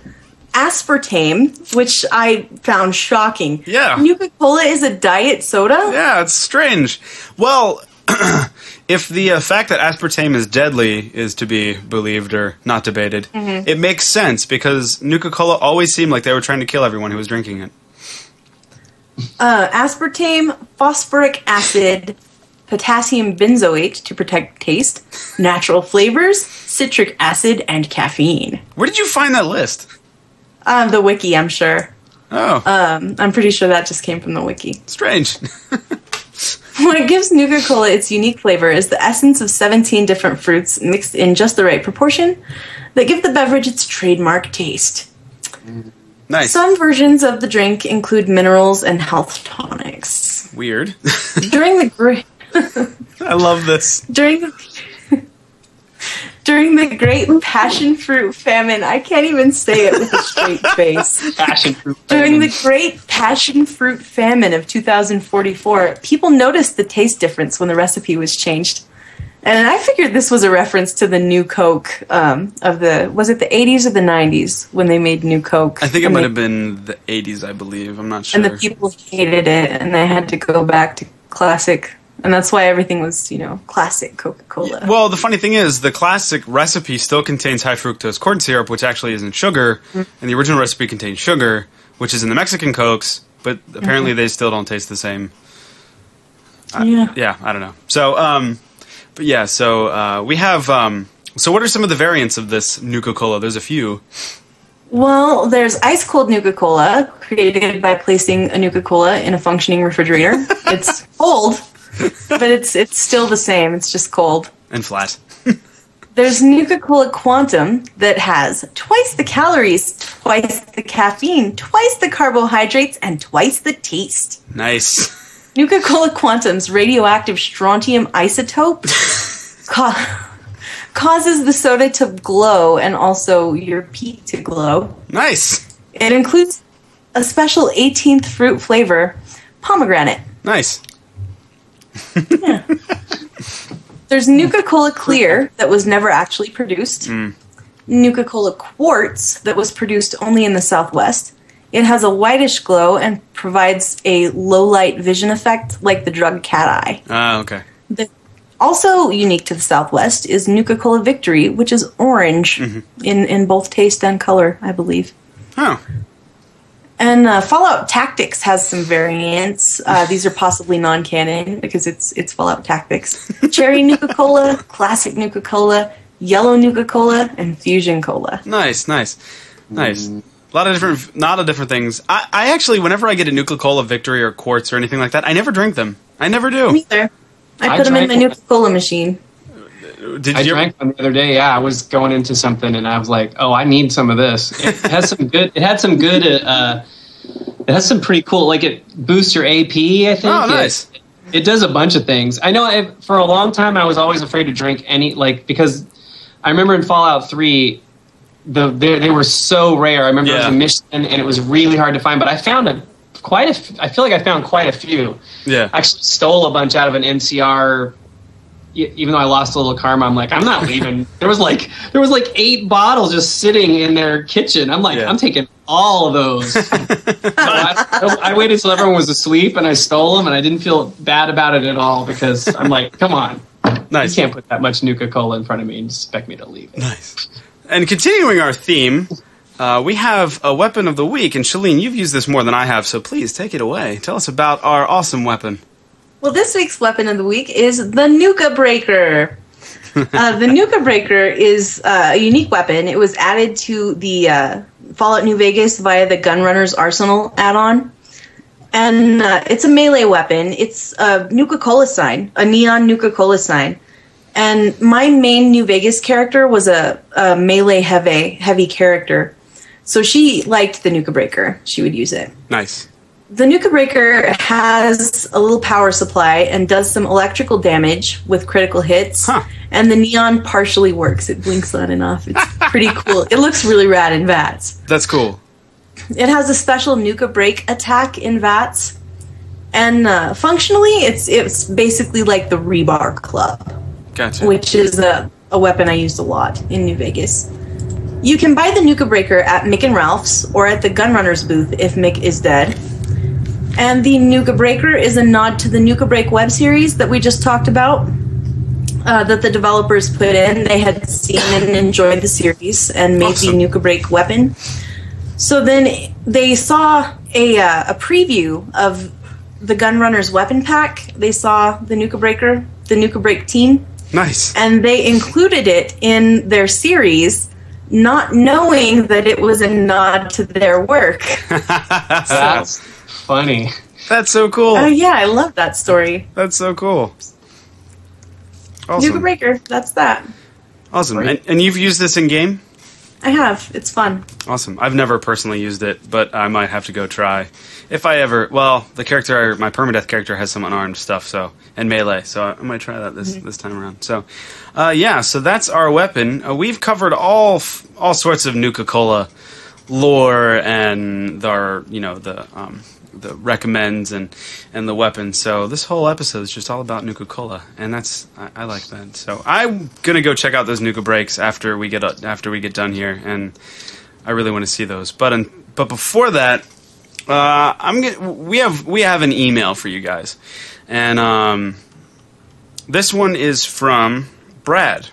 aspartame, which I found shocking. Yeah. Nuka-Cola is a diet soda? Yeah, it's strange. Well, (clears throat) if the uh, fact that aspartame is deadly is to be believed or not debated, Mm-hmm. it makes sense because Nuka Cola always seemed like they were trying to kill everyone who was drinking it. Uh, aspartame, phosphoric acid, potassium benzoate to protect taste, natural flavors, citric acid, and caffeine. Where did you find that list? Um, the wiki, I'm sure. Oh, Um, I'm pretty sure that just came from the wiki. strange. (laughs) (laughs) What gives Nuka Cola its unique flavor is the essence of 17 different fruits mixed in just the right proportion that give the beverage its trademark taste. nice. Some versions of the drink include minerals and health tonics. Weird. During the (laughs) great I love this. during the during the Great Passion Fruit Famine, I can't even say it with a straight (laughs) face. Passion fruit. During the Great Passion Fruit Famine of 2044, people noticed the taste difference when the recipe was changed. And I figured this was a reference to the new Coke um, of the was it the 80s or the 90s when they made new Coke? I think it might they- have been the 80s, I believe. I'm not sure. And the people hated it, and they had to go back to classic, and that's why everything was you know classic Coca Cola. Well, the funny thing is, the classic recipe still contains high fructose corn syrup, which actually isn't sugar, Mm. and the original recipe contains sugar, which is in the Mexican Cokes, but apparently they still don't taste the same. yeah. Yeah, I don't know. So, um, but yeah, so uh, we have. Um, so, what are some of the variants of this Nuka Cola? There's a few. Well, there's ice cold Nuka Cola, created by placing a Nuka Cola in a functioning refrigerator. (laughs) it's cold, but it's it's still the same. It's just cold. And flat. There's Nuka Cola Quantum that has twice the calories, twice the caffeine, twice the carbohydrates, and twice the taste. Nice. Nuka Cola Quantum's radioactive strontium isotope ca- causes the soda to glow and also your pee to glow. Nice. It includes a special 18th fruit flavor, pomegranate. Nice. (laughs) There's Nuka Cola Clear that was never actually produced. Nuka Cola Quartz that was produced only in the Southwest. It has a whitish glow and provides a low light vision effect like the drug cat eye. Ah, okay. The, also unique to the Southwest is Nuka Cola Victory, which is orange in, in both taste and color, I believe. Oh, And uh, Fallout Tactics has some variants. Uh, (laughs) these are possibly non-canon because it's it's Fallout Tactics. (laughs) Cherry Nuka Cola, Classic Nuka Cola, Yellow Nuka Cola, and Fusion Cola. nice, nice, nice. A lot of different, lot of different things. I, I actually, whenever I get a Nuka Cola Victory or Quartz or anything like that, I never drink them. I never do. Me either. I I put them in my Nuka Cola machine. Did I you? drank one the other day. Yeah, I was going into something and I was like, "Oh, I need some of this." It has some good. It had some good. Uh, it has some pretty cool. Like it boosts your AP. I think. Oh, It- nice. It, does a bunch of things. I know. I, for a long time, I was always afraid to drink any like because I remember in Fallout Three, the they, they were so rare. I remember it was a mission and it was really hard to find. But I found a quite a. f- I feel like I found quite a few. Yeah. I actually stole a bunch out of an NCR. Even though I lost a little karma, I'm like, I'm not leaving. (laughs) there was like, there was like eight bottles just sitting in their kitchen. I'm like, Yeah. I'm taking all of those. (laughs) So I, I waited till everyone was asleep and I stole them, and I didn't feel bad about it at all because I'm like, come on, nice. you can't put that much Nuka Cola in front of me and expect me to leave it. Nice. And continuing our theme, uh, we have a weapon of the week, and Shalene, you've used this more than I have, so please take it away. Tell us about our awesome weapon. Well, this week's weapon of the week is the Nuka Breaker. (laughs) uh, the Nuka Breaker is uh, a unique weapon. It was added to the uh, Fallout New Vegas via the Gunrunners Arsenal add-on, and uh, it's a melee weapon. It's a Nuka Cola sign, a neon Nuka Cola sign. And my main New Vegas character was a, a melee heavy heavy character, so she liked the Nuka Breaker. She would use it. Nice. The Nuka Breaker has a little power supply and does some electrical damage with critical hits. Huh. And the neon partially works. It blinks on and off. It's (laughs) pretty cool. It looks really rad in VATS. That's cool. It has a special Nuka Break attack in VATS. And uh, functionally, it's it's basically like the Rebar Club Gotcha. which is a, a weapon I used a lot in New Vegas. You can buy the Nuka Breaker at Mick and Ralph's or at the Gunrunners booth if Mick is dead. And the Nuka Breaker is a nod to the Nuka Break web series that we just talked about. Uh, that the developers put in. They had seen and enjoyed the series and made Awesome. the Nuka Break weapon. So then they saw a, uh, a preview of the Gunrunners weapon pack. They saw the Nuka Breaker, the Nuka Break team, Nice. and they included it in their series, not knowing that it was a nod to their work. (laughs) That's funny. That's so cool. Oh yeah, I love that story. That's so cool. Nuka Awesome. Breaker, that's that. Awesome. And, and you've used this in game? I have. It's fun. Awesome. I've never personally used it, but I might have to go try. If I ever, well, the character, my permadeath character has some unarmed stuff, so and melee, so I might try that this this time around. So, uh, yeah, so that's our weapon. Uh, we've covered all f- all sorts of Nuka Cola lore and our you know the um, the recommends and and the weapons. So this whole episode is just all about Nuka Cola, and that's I, I like that. So I'm gonna go check out those Nuka breaks after we get after we get done here, and I really want to see those. But but before that, uh, I'm gonna, we have we have an email for you guys, and um, this one is from Brad.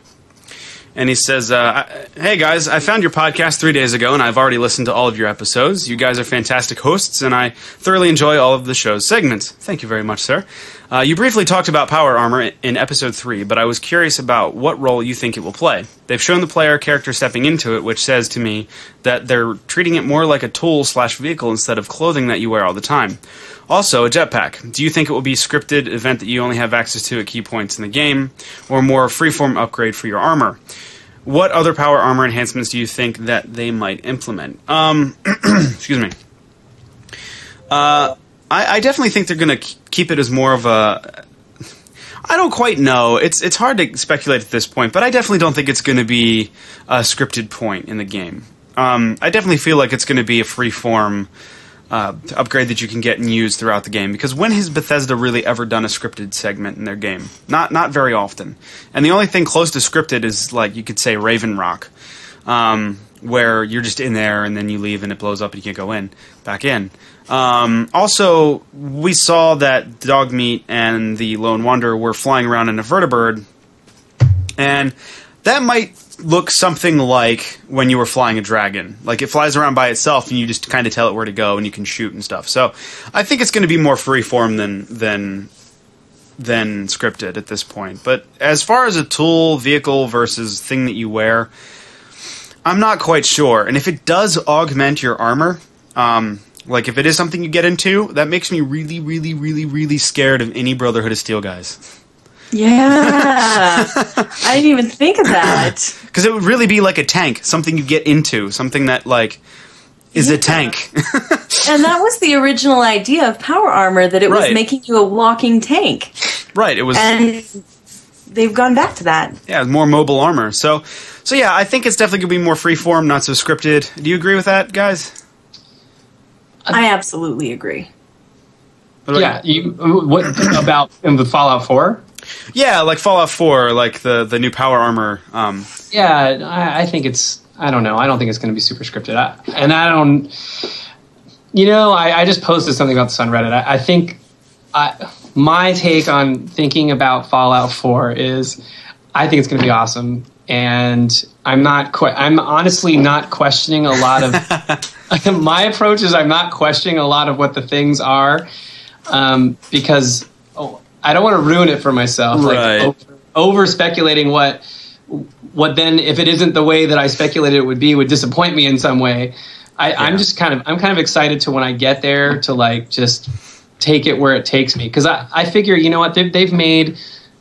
And he says, uh, Hey guys, I found your podcast three days ago and I've already listened to all of your episodes. You guys are fantastic hosts and I thoroughly enjoy all of the show's segments. Thank you very much, sir. Uh, you briefly talked about power armor in episode three, but I was curious about what role you think it will play. They've shown the player character stepping into it, which says to me that they're treating it more like a tool slash vehicle instead of clothing that you wear all the time. Also, a jetpack. Do you think it will be a scripted event that you only have access to at key points in the game, or more freeform upgrade for your armor? What other power armor enhancements do you think that they might implement? Um, (clears throat) excuse me. Uh, I, I definitely think they're going to keep it as more of a. I don't quite know. It's it's hard to speculate at this point, but I definitely don't think it's going to be a scripted point in the game. Um, I definitely feel like it's going to be a free form uh, upgrade that you can get and use throughout the game. Because when has Bethesda really ever done a scripted segment in their game? Not not very often. And the only thing close to scripted is like you could say Raven Rock, um, where you're just in there and then you leave and it blows up and you can't go in back in. Um, also, we saw that Dogmeat and the Lone Wanderer were flying around in a vertibird, and that might look something like when you were flying a dragon. Like it flies around by itself, and you just kind of tell it where to go, and you can shoot and stuff. So, I think it's going to be more freeform than than than scripted at this point. But as far as a tool, vehicle versus thing that you wear, I'm not quite sure. And if it does augment your armor, um, like if it is something you get into, that makes me really, really, really, really scared of any Brotherhood of Steel guys. Yeah. (laughs) I didn't even think of that. (clears throat) Because it would really be like a tank, something you get into, something that like is a tank. (laughs) And that was the original idea of power armor that it was making you a walking tank. right. It was And they've gone back to that. yeah, more mobile armor. So so yeah, I think it's definitely gonna be more freeform, not so scripted. Do you agree with that, guys? I absolutely agree. What about Yeah, you what (clears throat) about in the Fallout 4? Yeah, like Fallout 4, like the the new power armor. Um, Yeah, I, I think it's. I don't know. I don't think it's going to be super scripted. I, and I don't. You know, I, I just posted something about this on Reddit. I, I think I, my take on thinking about Fallout 4 is I think it's going to be awesome. And I'm not. Que- I'm honestly not questioning a lot of. (laughs) (laughs) my approach is I'm not questioning a lot of what the things are, um, because oh, I don't want to ruin it for myself. Right. Like over, over speculating what what then if it isn't the way that I speculated it would be would disappoint me in some way. I, I'm just kind of I'm kind of excited to when I get there to like just take it where it takes me because I, I figure you know what they've, they've made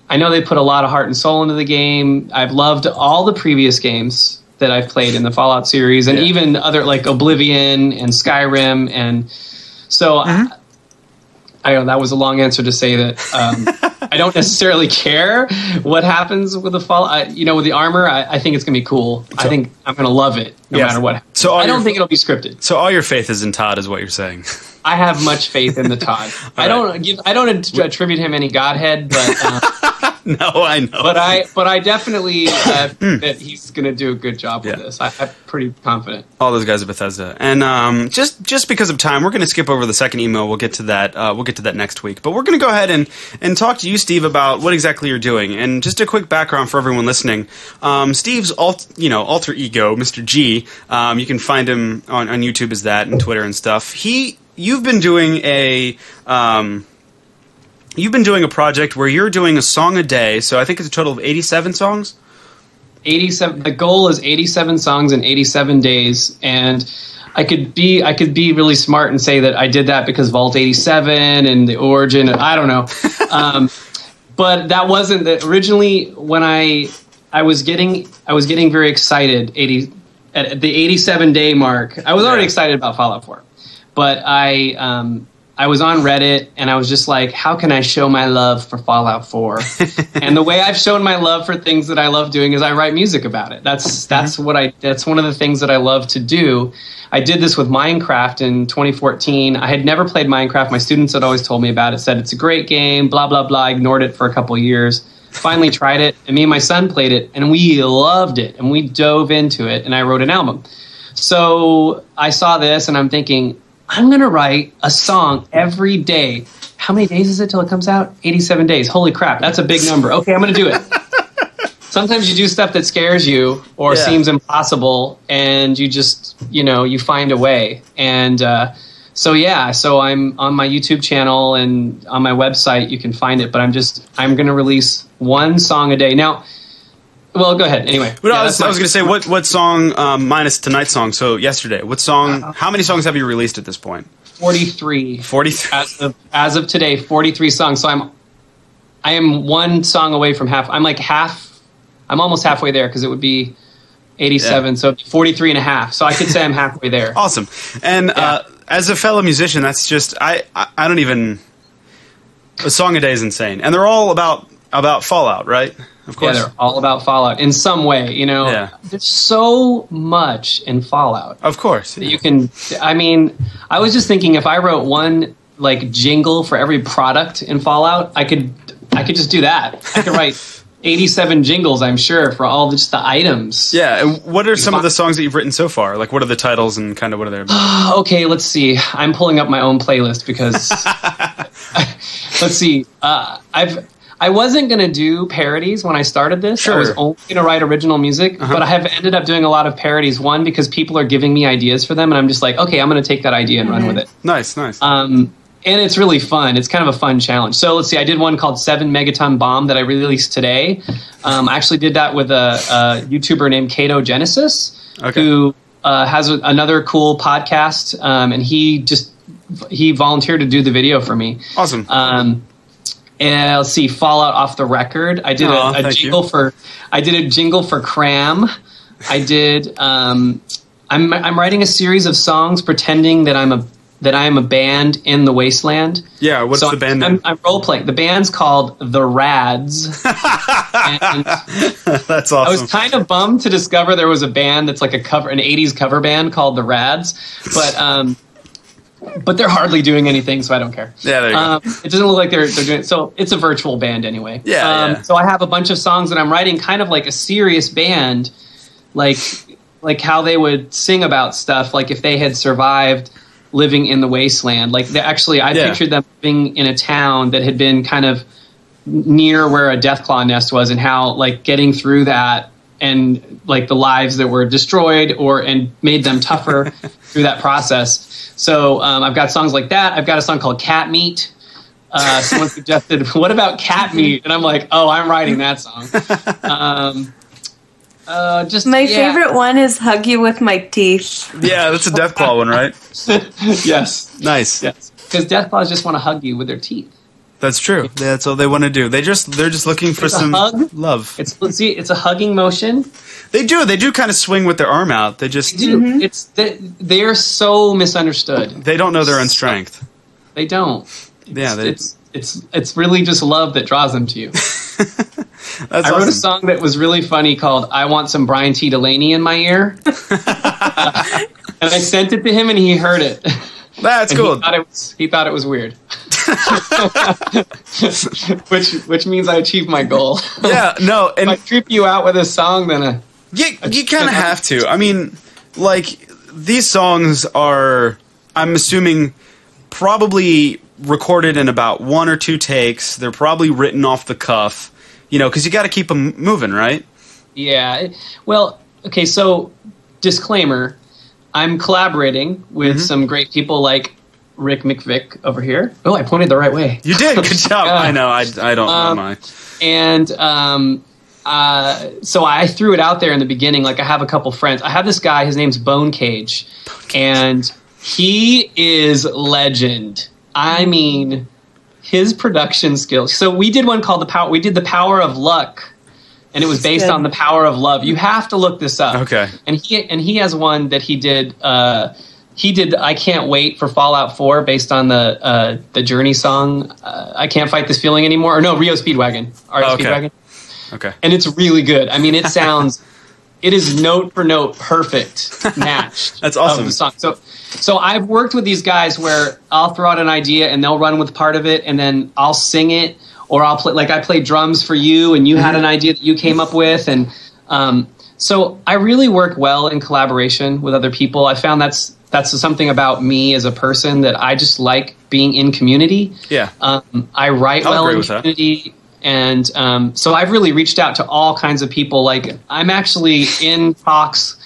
I know they put a lot of heart and soul into the game. I've loved all the previous games that I've played in the Fallout series and Yeah. even other like Oblivion and Skyrim and so Mm-hmm. I, know that was a long answer to say that um, (laughs) I don't necessarily care what happens with the fall. I, you know, with the armor, I, I think it's gonna be cool. I think I'm gonna love it no Yes. matter what. So I don't your- think it'll be scripted. so all your faith is in Todd, is what you're saying. I have much faith in the Todd. (laughs) I don't give. I don't attribute him any godhead, but uh, (laughs) (laughs) no, I know. but I but I definitely (clears throat) uh, that he's gonna do a good job with Yeah. this. I, I'm pretty confident. all those guys at Bethesda. And um, just just because of time, we're going to skip over the second email. We'll get to that. Uh, we'll get to that next week. But we're going to go ahead and and talk to you, Steve, about what exactly you're doing. And just a quick background for everyone listening. Um, Steve's alt, you know, alter ego, Mr. G. Um, you can find him on, on YouTube as that and Twitter and stuff. He, you've been doing a. Um, You've been doing a project where you're doing a song a day, so I think it's a total of 87 songs. 87 the goal is 87 songs in 87 days and i could be i could be really smart and say that i did that because vault 87 and the origin i don't know (laughs) um, but that wasn't the, originally when i i was getting i was getting very excited 80 at the 87 day mark i was already Yeah. excited about fallout 4 but i um, I was on Reddit and I was just like, how can I show my love for Fallout 4? (laughs) and the way I've shown my love for things that I love doing is I write music about it. That's mm-hmm. that's what I that's one of the things that I love to do. I did this with Minecraft in 2014. I had never played Minecraft. My students had always told me about it, said it's a great game, blah blah blah. Ignored it for a couple years. Finally (laughs) tried it, and me and my son played it, and we loved it, and we dove into it, and I wrote an album. So I saw this, and I'm thinking, I'm gonna write a song every day. How many days is it till it comes out? 87 days. Holy crap, that's a big number. Okay, I'm gonna do it. (laughs) Sometimes you do stuff that scares you or Yeah. seems impossible, and you just, you know, you find a way. And uh, so, yeah, so I'm on my YouTube channel and on my website. You can find it, but I'm just, I'm gonna release one song a day now. Well, go ahead. Anyway, But Yeah, I was, I was going to say, what what song um, minus tonight's song? So yesterday, what song? Uh-huh. How many songs have you released at this point? 43. Forty three. as of as of today 43 songs so i'm i am one song away from half i'm like half i'm almost halfway there because it would be 87 Yeah. so it'd 43 and a half so i could say i'm halfway there (laughs) Awesome. And uh, as a fellow musician, that's just I, I I don't even. A song a day is insane, and they're all about about Fallout, right? Of Yeah, course. they're all about Fallout in some way. You know, Yeah. there's so much in Fallout of course. that you can. I mean, I was just thinking if I wrote one like jingle for every product in Fallout, I could, I could just do that. I could write (laughs) 87 jingles, I'm sure, for all just the items. Yeah. And what are some of the songs that you've written so far? Like, what are the titles and kind of what are they about? (sighs) Okay, let's see. I'm pulling up my own playlist because (laughs) (laughs) let's see. Uh, I've I wasn't gonna do parodies when I started this. I was Uh-huh. only gonna write original music, but I have ended up doing a lot of parodies. One because people are giving me ideas for them, and I'm just like, okay, I'm gonna take that idea and run with it. nice, nice. Um, and it's really fun. It's kind of a fun challenge. So let's see. I did one called Seven Megaton Bomb that I released today. Um, I actually did that with a, a YouTuber named Kato Genesis, Okay. who uh, has a, another cool podcast, um, and he just he volunteered to do the video for me. awesome. Um, and let's see, Fallout off the record. I did Aw, a, a jingle you. for. I did a jingle for Cram. I did. Um, I'm I'm writing a series of songs pretending that I'm a that I am a band in the wasteland. yeah. What's so the band I'm, name? I'm, role playing. The band's called The Rads. (laughs) that's awesome I was kind of bummed to discover there was a band that's like a cover, an '80s cover band called The Rads, but um, but they're hardly doing anything, so I don't care. Yeah, there you go. um, It doesn't look like they're they're doing. So it's a virtual band anyway. Yeah, Um, yeah. So I have a bunch of songs that I'm writing, kind of like a serious band, like like how they would sing about stuff, like if they had survived living in the wasteland. Like they actually, I Yeah. pictured them living in a town that had been kind of near where a deathclaw nest was and how like getting through that and like the lives that were destroyed or and made them tougher (laughs) through that process so um, i've got songs like that i've got a song called cat meat uh, someone (laughs) suggested what about cat meat and i'm like oh i'm writing that song um, uh, just My yeah. favorite one is "Hug You with My Teeth." yeah, that's a Deathclaw one, right? (laughs) yes Nice. yes because deathclaws just want to hug you with their teeth That's true. (laughs) That's all they want to do. They just they're just looking for It's a some hug. love. it's see it's a hugging motion They do. They do kind of swing with their arm out. They just Dude, mm-hmm. it's they, they're so misunderstood. they don't know their own strength. They don't. Yeah, It's they- it's, it's it's really just love that draws them to you. (laughs) That's I wrote a song that was really funny called "I Want Some Brian T. Delaney in My Ear," (laughs) uh, and I sent it to him, and he heard it. That's And cool. He thought it was he thought it was weird, (laughs) which which means I achieved my goal. (laughs) Yeah, no, if I and trip you out with a song, then uh, you, you kind of have to. I mean, like these songs are, I'm assuming, probably recorded in about one or two takes. They're probably written off the cuff, you know, because you got to keep them moving, right? Yeah. Well, okay, so disclaimer I'm collaborating with Mm-hmm. some great people like Rick McVick over here. Oh, I pointed the right way. You did (laughs) good job. Yeah. I know. I, I don't Um, know my. And um, uh, so I threw it out there in the beginning. Like, I have a couple friends. I have this guy, his name's Bone Cage, and he is legend. I mean, his production skills. So we did one called the power. We did the Power of Luck, and it was based Good. on the power of love. You have to look this up. Okay. And he and he has one that he did. Uh, he did. I can't wait for Fallout Four, based on the uh, the Journey song. Uh, I can't fight this feeling anymore. Or no, REO Speedwagon. Art Okay. Speedwagon. Okay. And it's really good. I mean, it sounds. it is note for note perfect (laughs) match. That's awesome. Of the song. So, so I've worked with these guys where I'll throw out an idea and they'll run with part of it, and then I'll sing it, or I'll play like I played drums for you, and you Mm-hmm. had an idea that you came up with, and um, so I really work well in collaboration with other people. I found that's that's something about me as a person that I just like being in community. Yeah. Um, I write I'll well in with that. community, and um, so I've really reached out to all kinds of people. Like I'm actually in talks.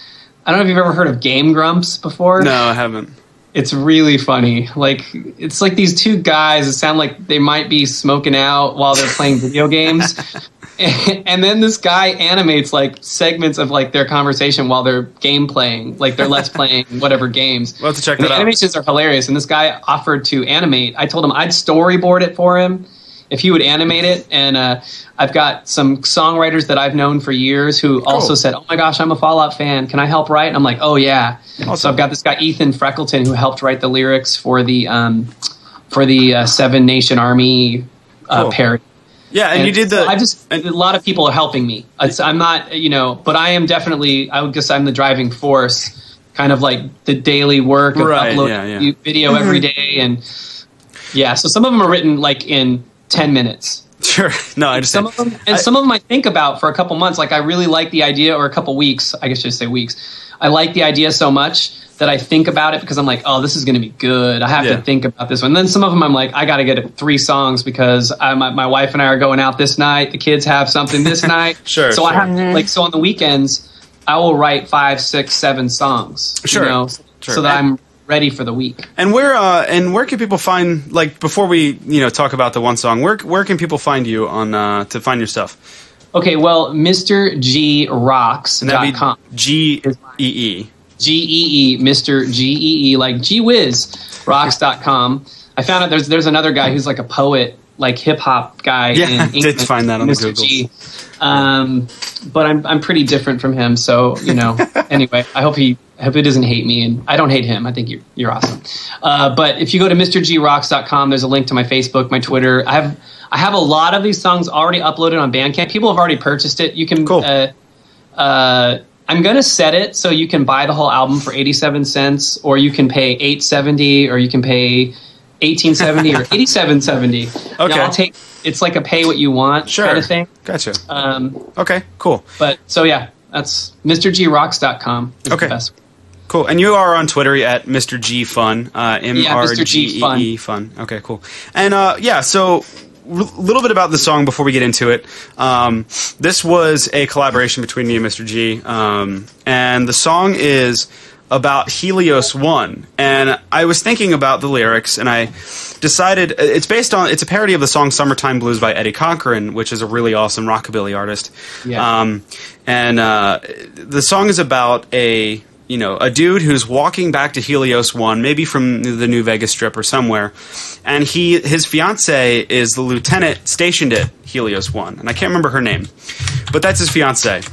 I don't know if you've ever heard of Game Grumps before. No, I haven't. It's really funny. Like it's like these two guys that sound like they might be smoking out while they're playing video games. (laughs) And then this guy animates like segments of like their conversation while they're game playing, like they're let's playing (laughs) whatever games. We'll have to check And that the out. animations are hilarious. And this guy offered to animate. I told him I'd storyboard it for him if you would animate it. And uh, I've got some songwriters that I've known for years who also said, "Oh my gosh, I'm a Fallout fan. Can I help write?" And I'm like, "Oh yeah." So I've got this guy Ethan Freckleton who helped write the lyrics for the um, for the uh, Seven Nation Army uh, Cool. parody. Yeah, and you did the- I just and- a lot of people are helping me. It's, I'm not, you know, but I am definitely. I would guess I'm the driving force, kind of like the daily work of Right, uploading yeah, yeah. video every day, and yeah. So some of them are written like in ten minutes. Sure. No, I understand. Some of them, and I- some of them I think about for a couple months. Like I really like the idea, or a couple weeks. I guess I should say weeks. I like the idea so much that I think about it because I'm like, oh, this is going to be good. I have Yeah. to think about this one. And then some of them I'm like, I got to get three songs because I, my, my wife and I are going out this night. The kids have something this (laughs) night. Sure, So I sure. have like so on the weekends I will write five, six, seven songs. Sure, You know, sure. So that I'm ready for the week. And where uh, and where can people find like before we you know talk about the one song? Where where can people find you on uh, to find your stuff? Okay, well, MrGRocks.com. And that'd be G E E. G E E, Mr. G E E, like gee whiz, rocks.com. I found out there's there's another guy who's like a poet, like hip hop guy. Yeah, in (laughs) I did find that on the Mr. Googles. G. Um, but I'm I'm pretty different from him, so you know. (laughs) anyway, I hope he I hope he doesn't hate me, and I don't hate him. I think you're you're awesome. Uh, but if you go to MrGRocks.com, there's a link to my Facebook, my Twitter. I have I have a lot of these songs already uploaded on Bandcamp. People have already purchased it. You can Cool. uh, uh, I'm gonna set it so you can buy the whole album for 87 cents, or you can pay 870, or you can pay 1870 or (laughs) 8770. Okay. Now, I'll take. It's like a pay what you want Sure. kind of thing. Gotcha. Um, Okay. Cool. but so yeah, that's MrGRocks.com. Okay. Cool. And you are on Twitter at Mr. G Fun. Uh, M R. G G E Fun. E Okay. Cool. And uh, yeah, so a little bit about the song before we get into it. Um, this was a collaboration between me and Mr. G, um, and the song is about Helios One. And I was thinking about the lyrics, and I decided it's based on it's a parody of the song "Summertime Blues" by Eddie Cochran, which is a really awesome rockabilly artist. Yeah. Um, and uh, the song is about a you know a dude who's walking back to Helios One, maybe from the New Vegas Strip or somewhere, and he his fiance is the lieutenant stationed at Helios One, and I can't remember her name, but that's his fiance,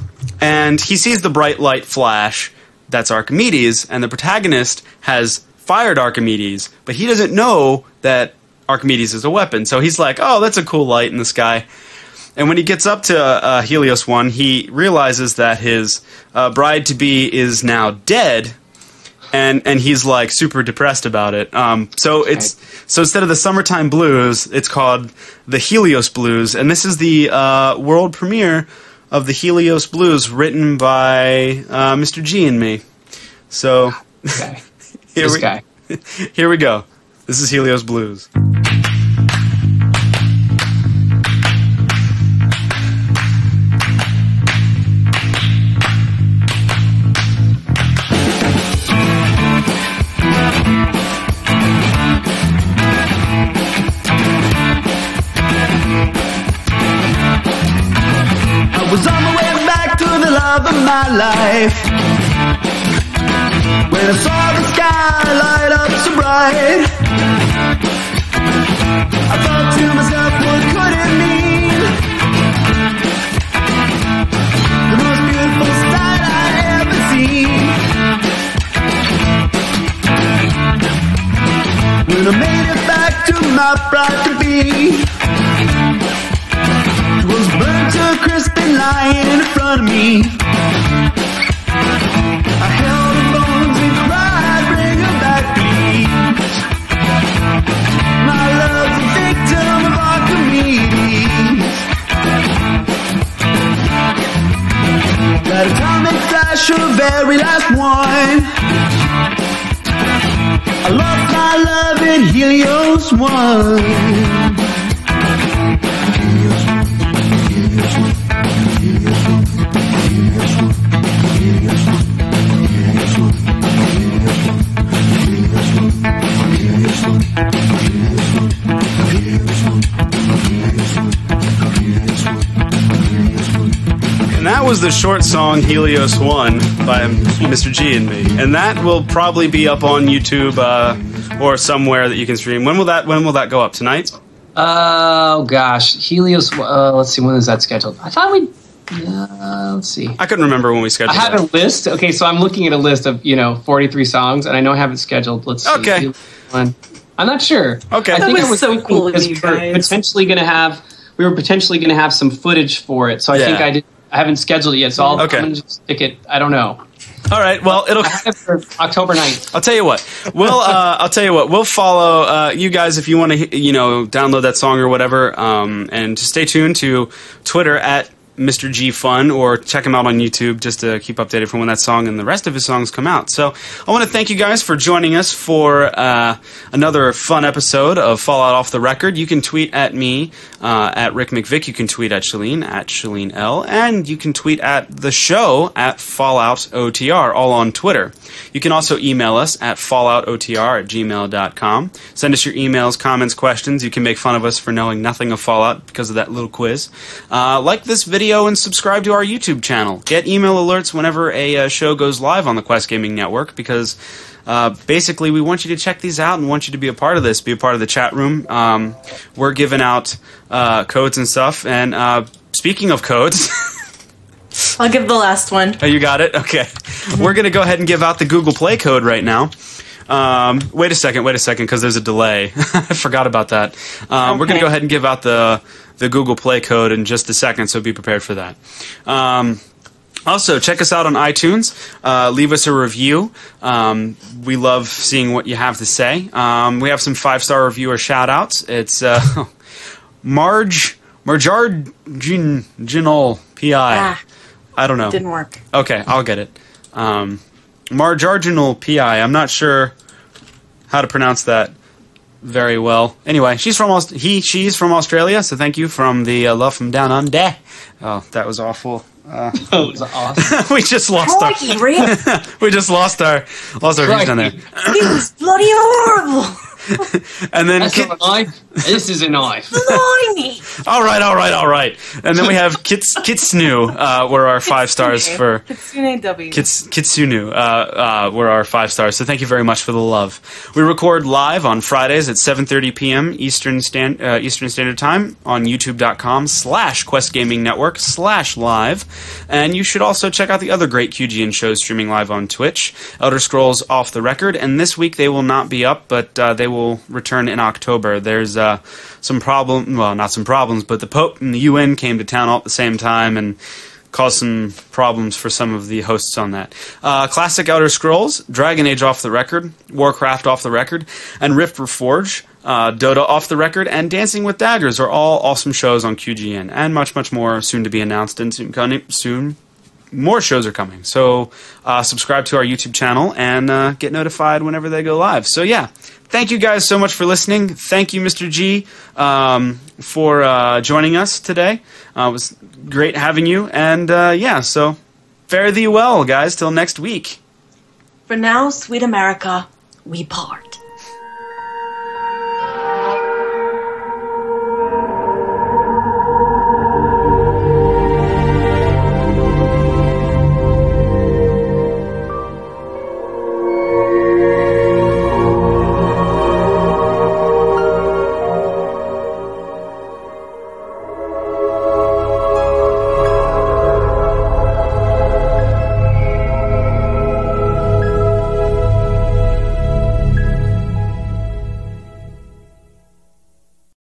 and he sees the bright light flash. That's Archimedes, and the protagonist has fired Archimedes, but he doesn't know that Archimedes is a weapon. So he's like, "Oh, that's a cool light in the sky." And when he gets up to uh, Helios One, he realizes that his uh, bride to be is now dead, and and he's like super depressed about it. Um, so it's so instead of the summertime blues, it's called the Helios Blues, and this is the uh, world premiere of the Helios Blues, written by uh, Mr. G and me. So Guy. (laughs) here this we guy. (laughs) here we go. This is Helios Blues. My life. When I saw the sky light up so bright, I thought to myself, what could it mean? The most beautiful sight I ever seen. When I made it back to my bride to be was burnt to a crisp and lying in front of me. Atomic flash, her very last one. I lost my love in Helios 1. And that was the short song Helios One by Mr. G and me. And that will probably be up on YouTube uh, or somewhere that you can stream. When will that when will that go up? Tonight? Oh gosh, Helios. Uh, let's see, when is that scheduled? I thought we. Uh, let's see. I couldn't remember when we scheduled. I scheduled have that. a list. Okay, so I'm looking at a list of you know 43 songs, and I know I have it scheduled. Let's see. Okay. One. I'm not sure. Okay. I That think was I was so cool of because you we're guys. Potentially going to have we were potentially going to have some footage for it. So I Yeah. think I did. I haven't scheduled it yet, so I'll, Okay. Stick it. I don't know. All right. Well, it'll. October 9th. I'll tell you what. We'll. Uh, I'll tell you what. We'll follow uh, you guys if you want to. You know, download that song or whatever. Um, and stay tuned to Twitter at Mr. G Fun or check him out on YouTube just to keep updated from when that song and the rest of his songs come out. So I want to thank you guys for joining us for uh, another fun episode of Fallout Off the Record. You can tweet at me uh, at Rick McVick. You can tweet at Shalene at Shalene L. And you can tweet at the show at Fallout OTR, all on Twitter. You can also email us at falloutotr at gmail.com. Send us your emails, comments, questions. You can make fun of us for knowing nothing of Fallout because of that little quiz. Uh, like this video and subscribe to our YouTube channel. Get email alerts whenever a uh, show goes live on the Quest Gaming Network because uh, basically we want you to check these out and want you to be a part of this, be a part of the chat room. Um, we're giving out uh, codes and stuff. And uh, speaking of codes. (laughs) I'll give the last one. Oh, you got it? Okay. We're going to go ahead and give out the Google Play code right now. Um, wait a second, wait a second, because there's a delay. (laughs) I forgot about that. Um, We're going to go ahead and give out the, the Google Play code in just a second, so be prepared for that. Um, also, check us out on iTunes. Uh, leave us a review. Um, we love seeing what you have to say. Um, we have some five star reviewer shout outs. It's uh, (laughs) Marge, Marjard Gin, Ginol, P.I. Ah, I don't know. didn't work. Okay, I'll get it. Um, Marginal PI. I'm not sure how to pronounce that very well. Anyway, she's from Aust- he she's from Australia, so thank you from the uh, love from down under. Oh, that was awful. Uh, (laughs) Oh, was awesome. (laughs) we just lost our Crikey, Rick! (laughs) we just lost our lost our views down there. It was bloody horrible! (laughs) And then That's Kit, not a knife. This is a knife. (laughs) All right, all right, all right. And then we have Kits (laughs) Kitsnu, uh, were our five stars for Kitsune W. Kits, Kitsunu uh, uh, were our five stars. So thank you very much for the love. We record live on Fridays at 7:30 p.m. Eastern Stan- uh, Eastern Standard Time on YouTube.com slash Quest Gaming Network slash live. And you should also check out the other great QGN shows streaming live on Twitch. Elder Scrolls Off the Record, and this week they will not be up, but uh, they will return in October. There's uh, some problem, well, not some problems, but the Pope and the UN came to town all at the same time, and caused some problems for some of the hosts on that. Uh, Classic Outer Scrolls, Dragon Age off the record, Warcraft off the record, and Rift Reforge, uh, Dota off the record, and Dancing with Daggers are all awesome shows on QGN, and much, much more soon to be announced and soon. soon more shows are coming. So uh, subscribe to our YouTube channel and uh, get notified whenever they go live. So yeah, thank you guys so much for listening. Thank you, Mr. G, um, for uh, joining us today. Uh, it was great having you. And uh, yeah, so fare thee well, guys. Till next week. For now, sweet America, we part.